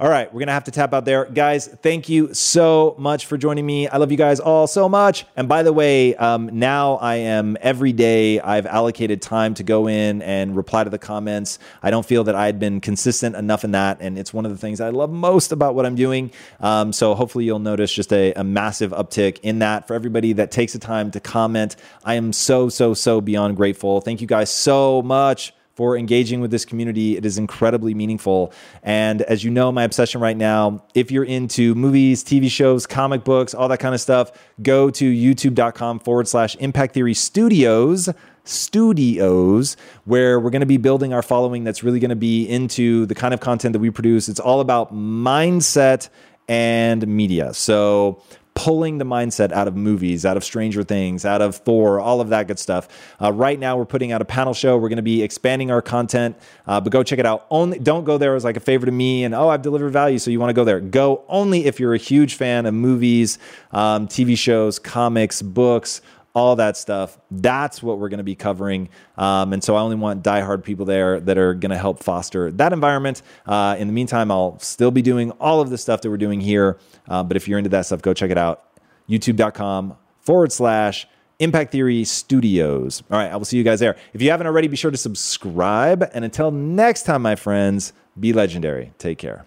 All right, we're gonna have to tap out there, guys. Thank you so much for joining me. I love you guys all so much. And by the way, um, now I am every day. I've allocated time to go in and reply to the comments. I don't feel that I had been consistent enough in that, and it's one of the things I love most about what I'm doing. Um, so hopefully you'll notice just a, a massive uptick in that for everybody that takes the time to comment. I am so so so beyond grateful. Thank you guys so much for engaging with this community. It is incredibly meaningful. And as you know, my obsession right now, if you're into movies, TV shows, comic books, all that kind of stuff, go to youtube.com forward slash impact theory studios studios where we're going to be building our following that's really going to be into the kind of content that we produce. It's all about mindset and media. So pulling the mindset out of movies, out of Stranger Things, out of Thor, all of that good stuff. Uh, right now, we're putting out a panel show. We're going to be expanding our content, uh, but go check it out. Only don't go there as like a favor to me and oh, I've delivered value, so you want to go there. Go only if you're a huge fan of movies, um, TV shows, comics, books all that stuff. That's what we're going to be covering. Um, and so I only want diehard people there that are going to help foster that environment. Uh, in the meantime, I'll still be doing all of the stuff that we're doing here. Uh, but if you're into that stuff, go check it out. YouTube.com forward slash Impact Theory Studios. All right, I will see you guys there. If you haven't already, be sure to subscribe. And until next time, my friends, be legendary. Take care.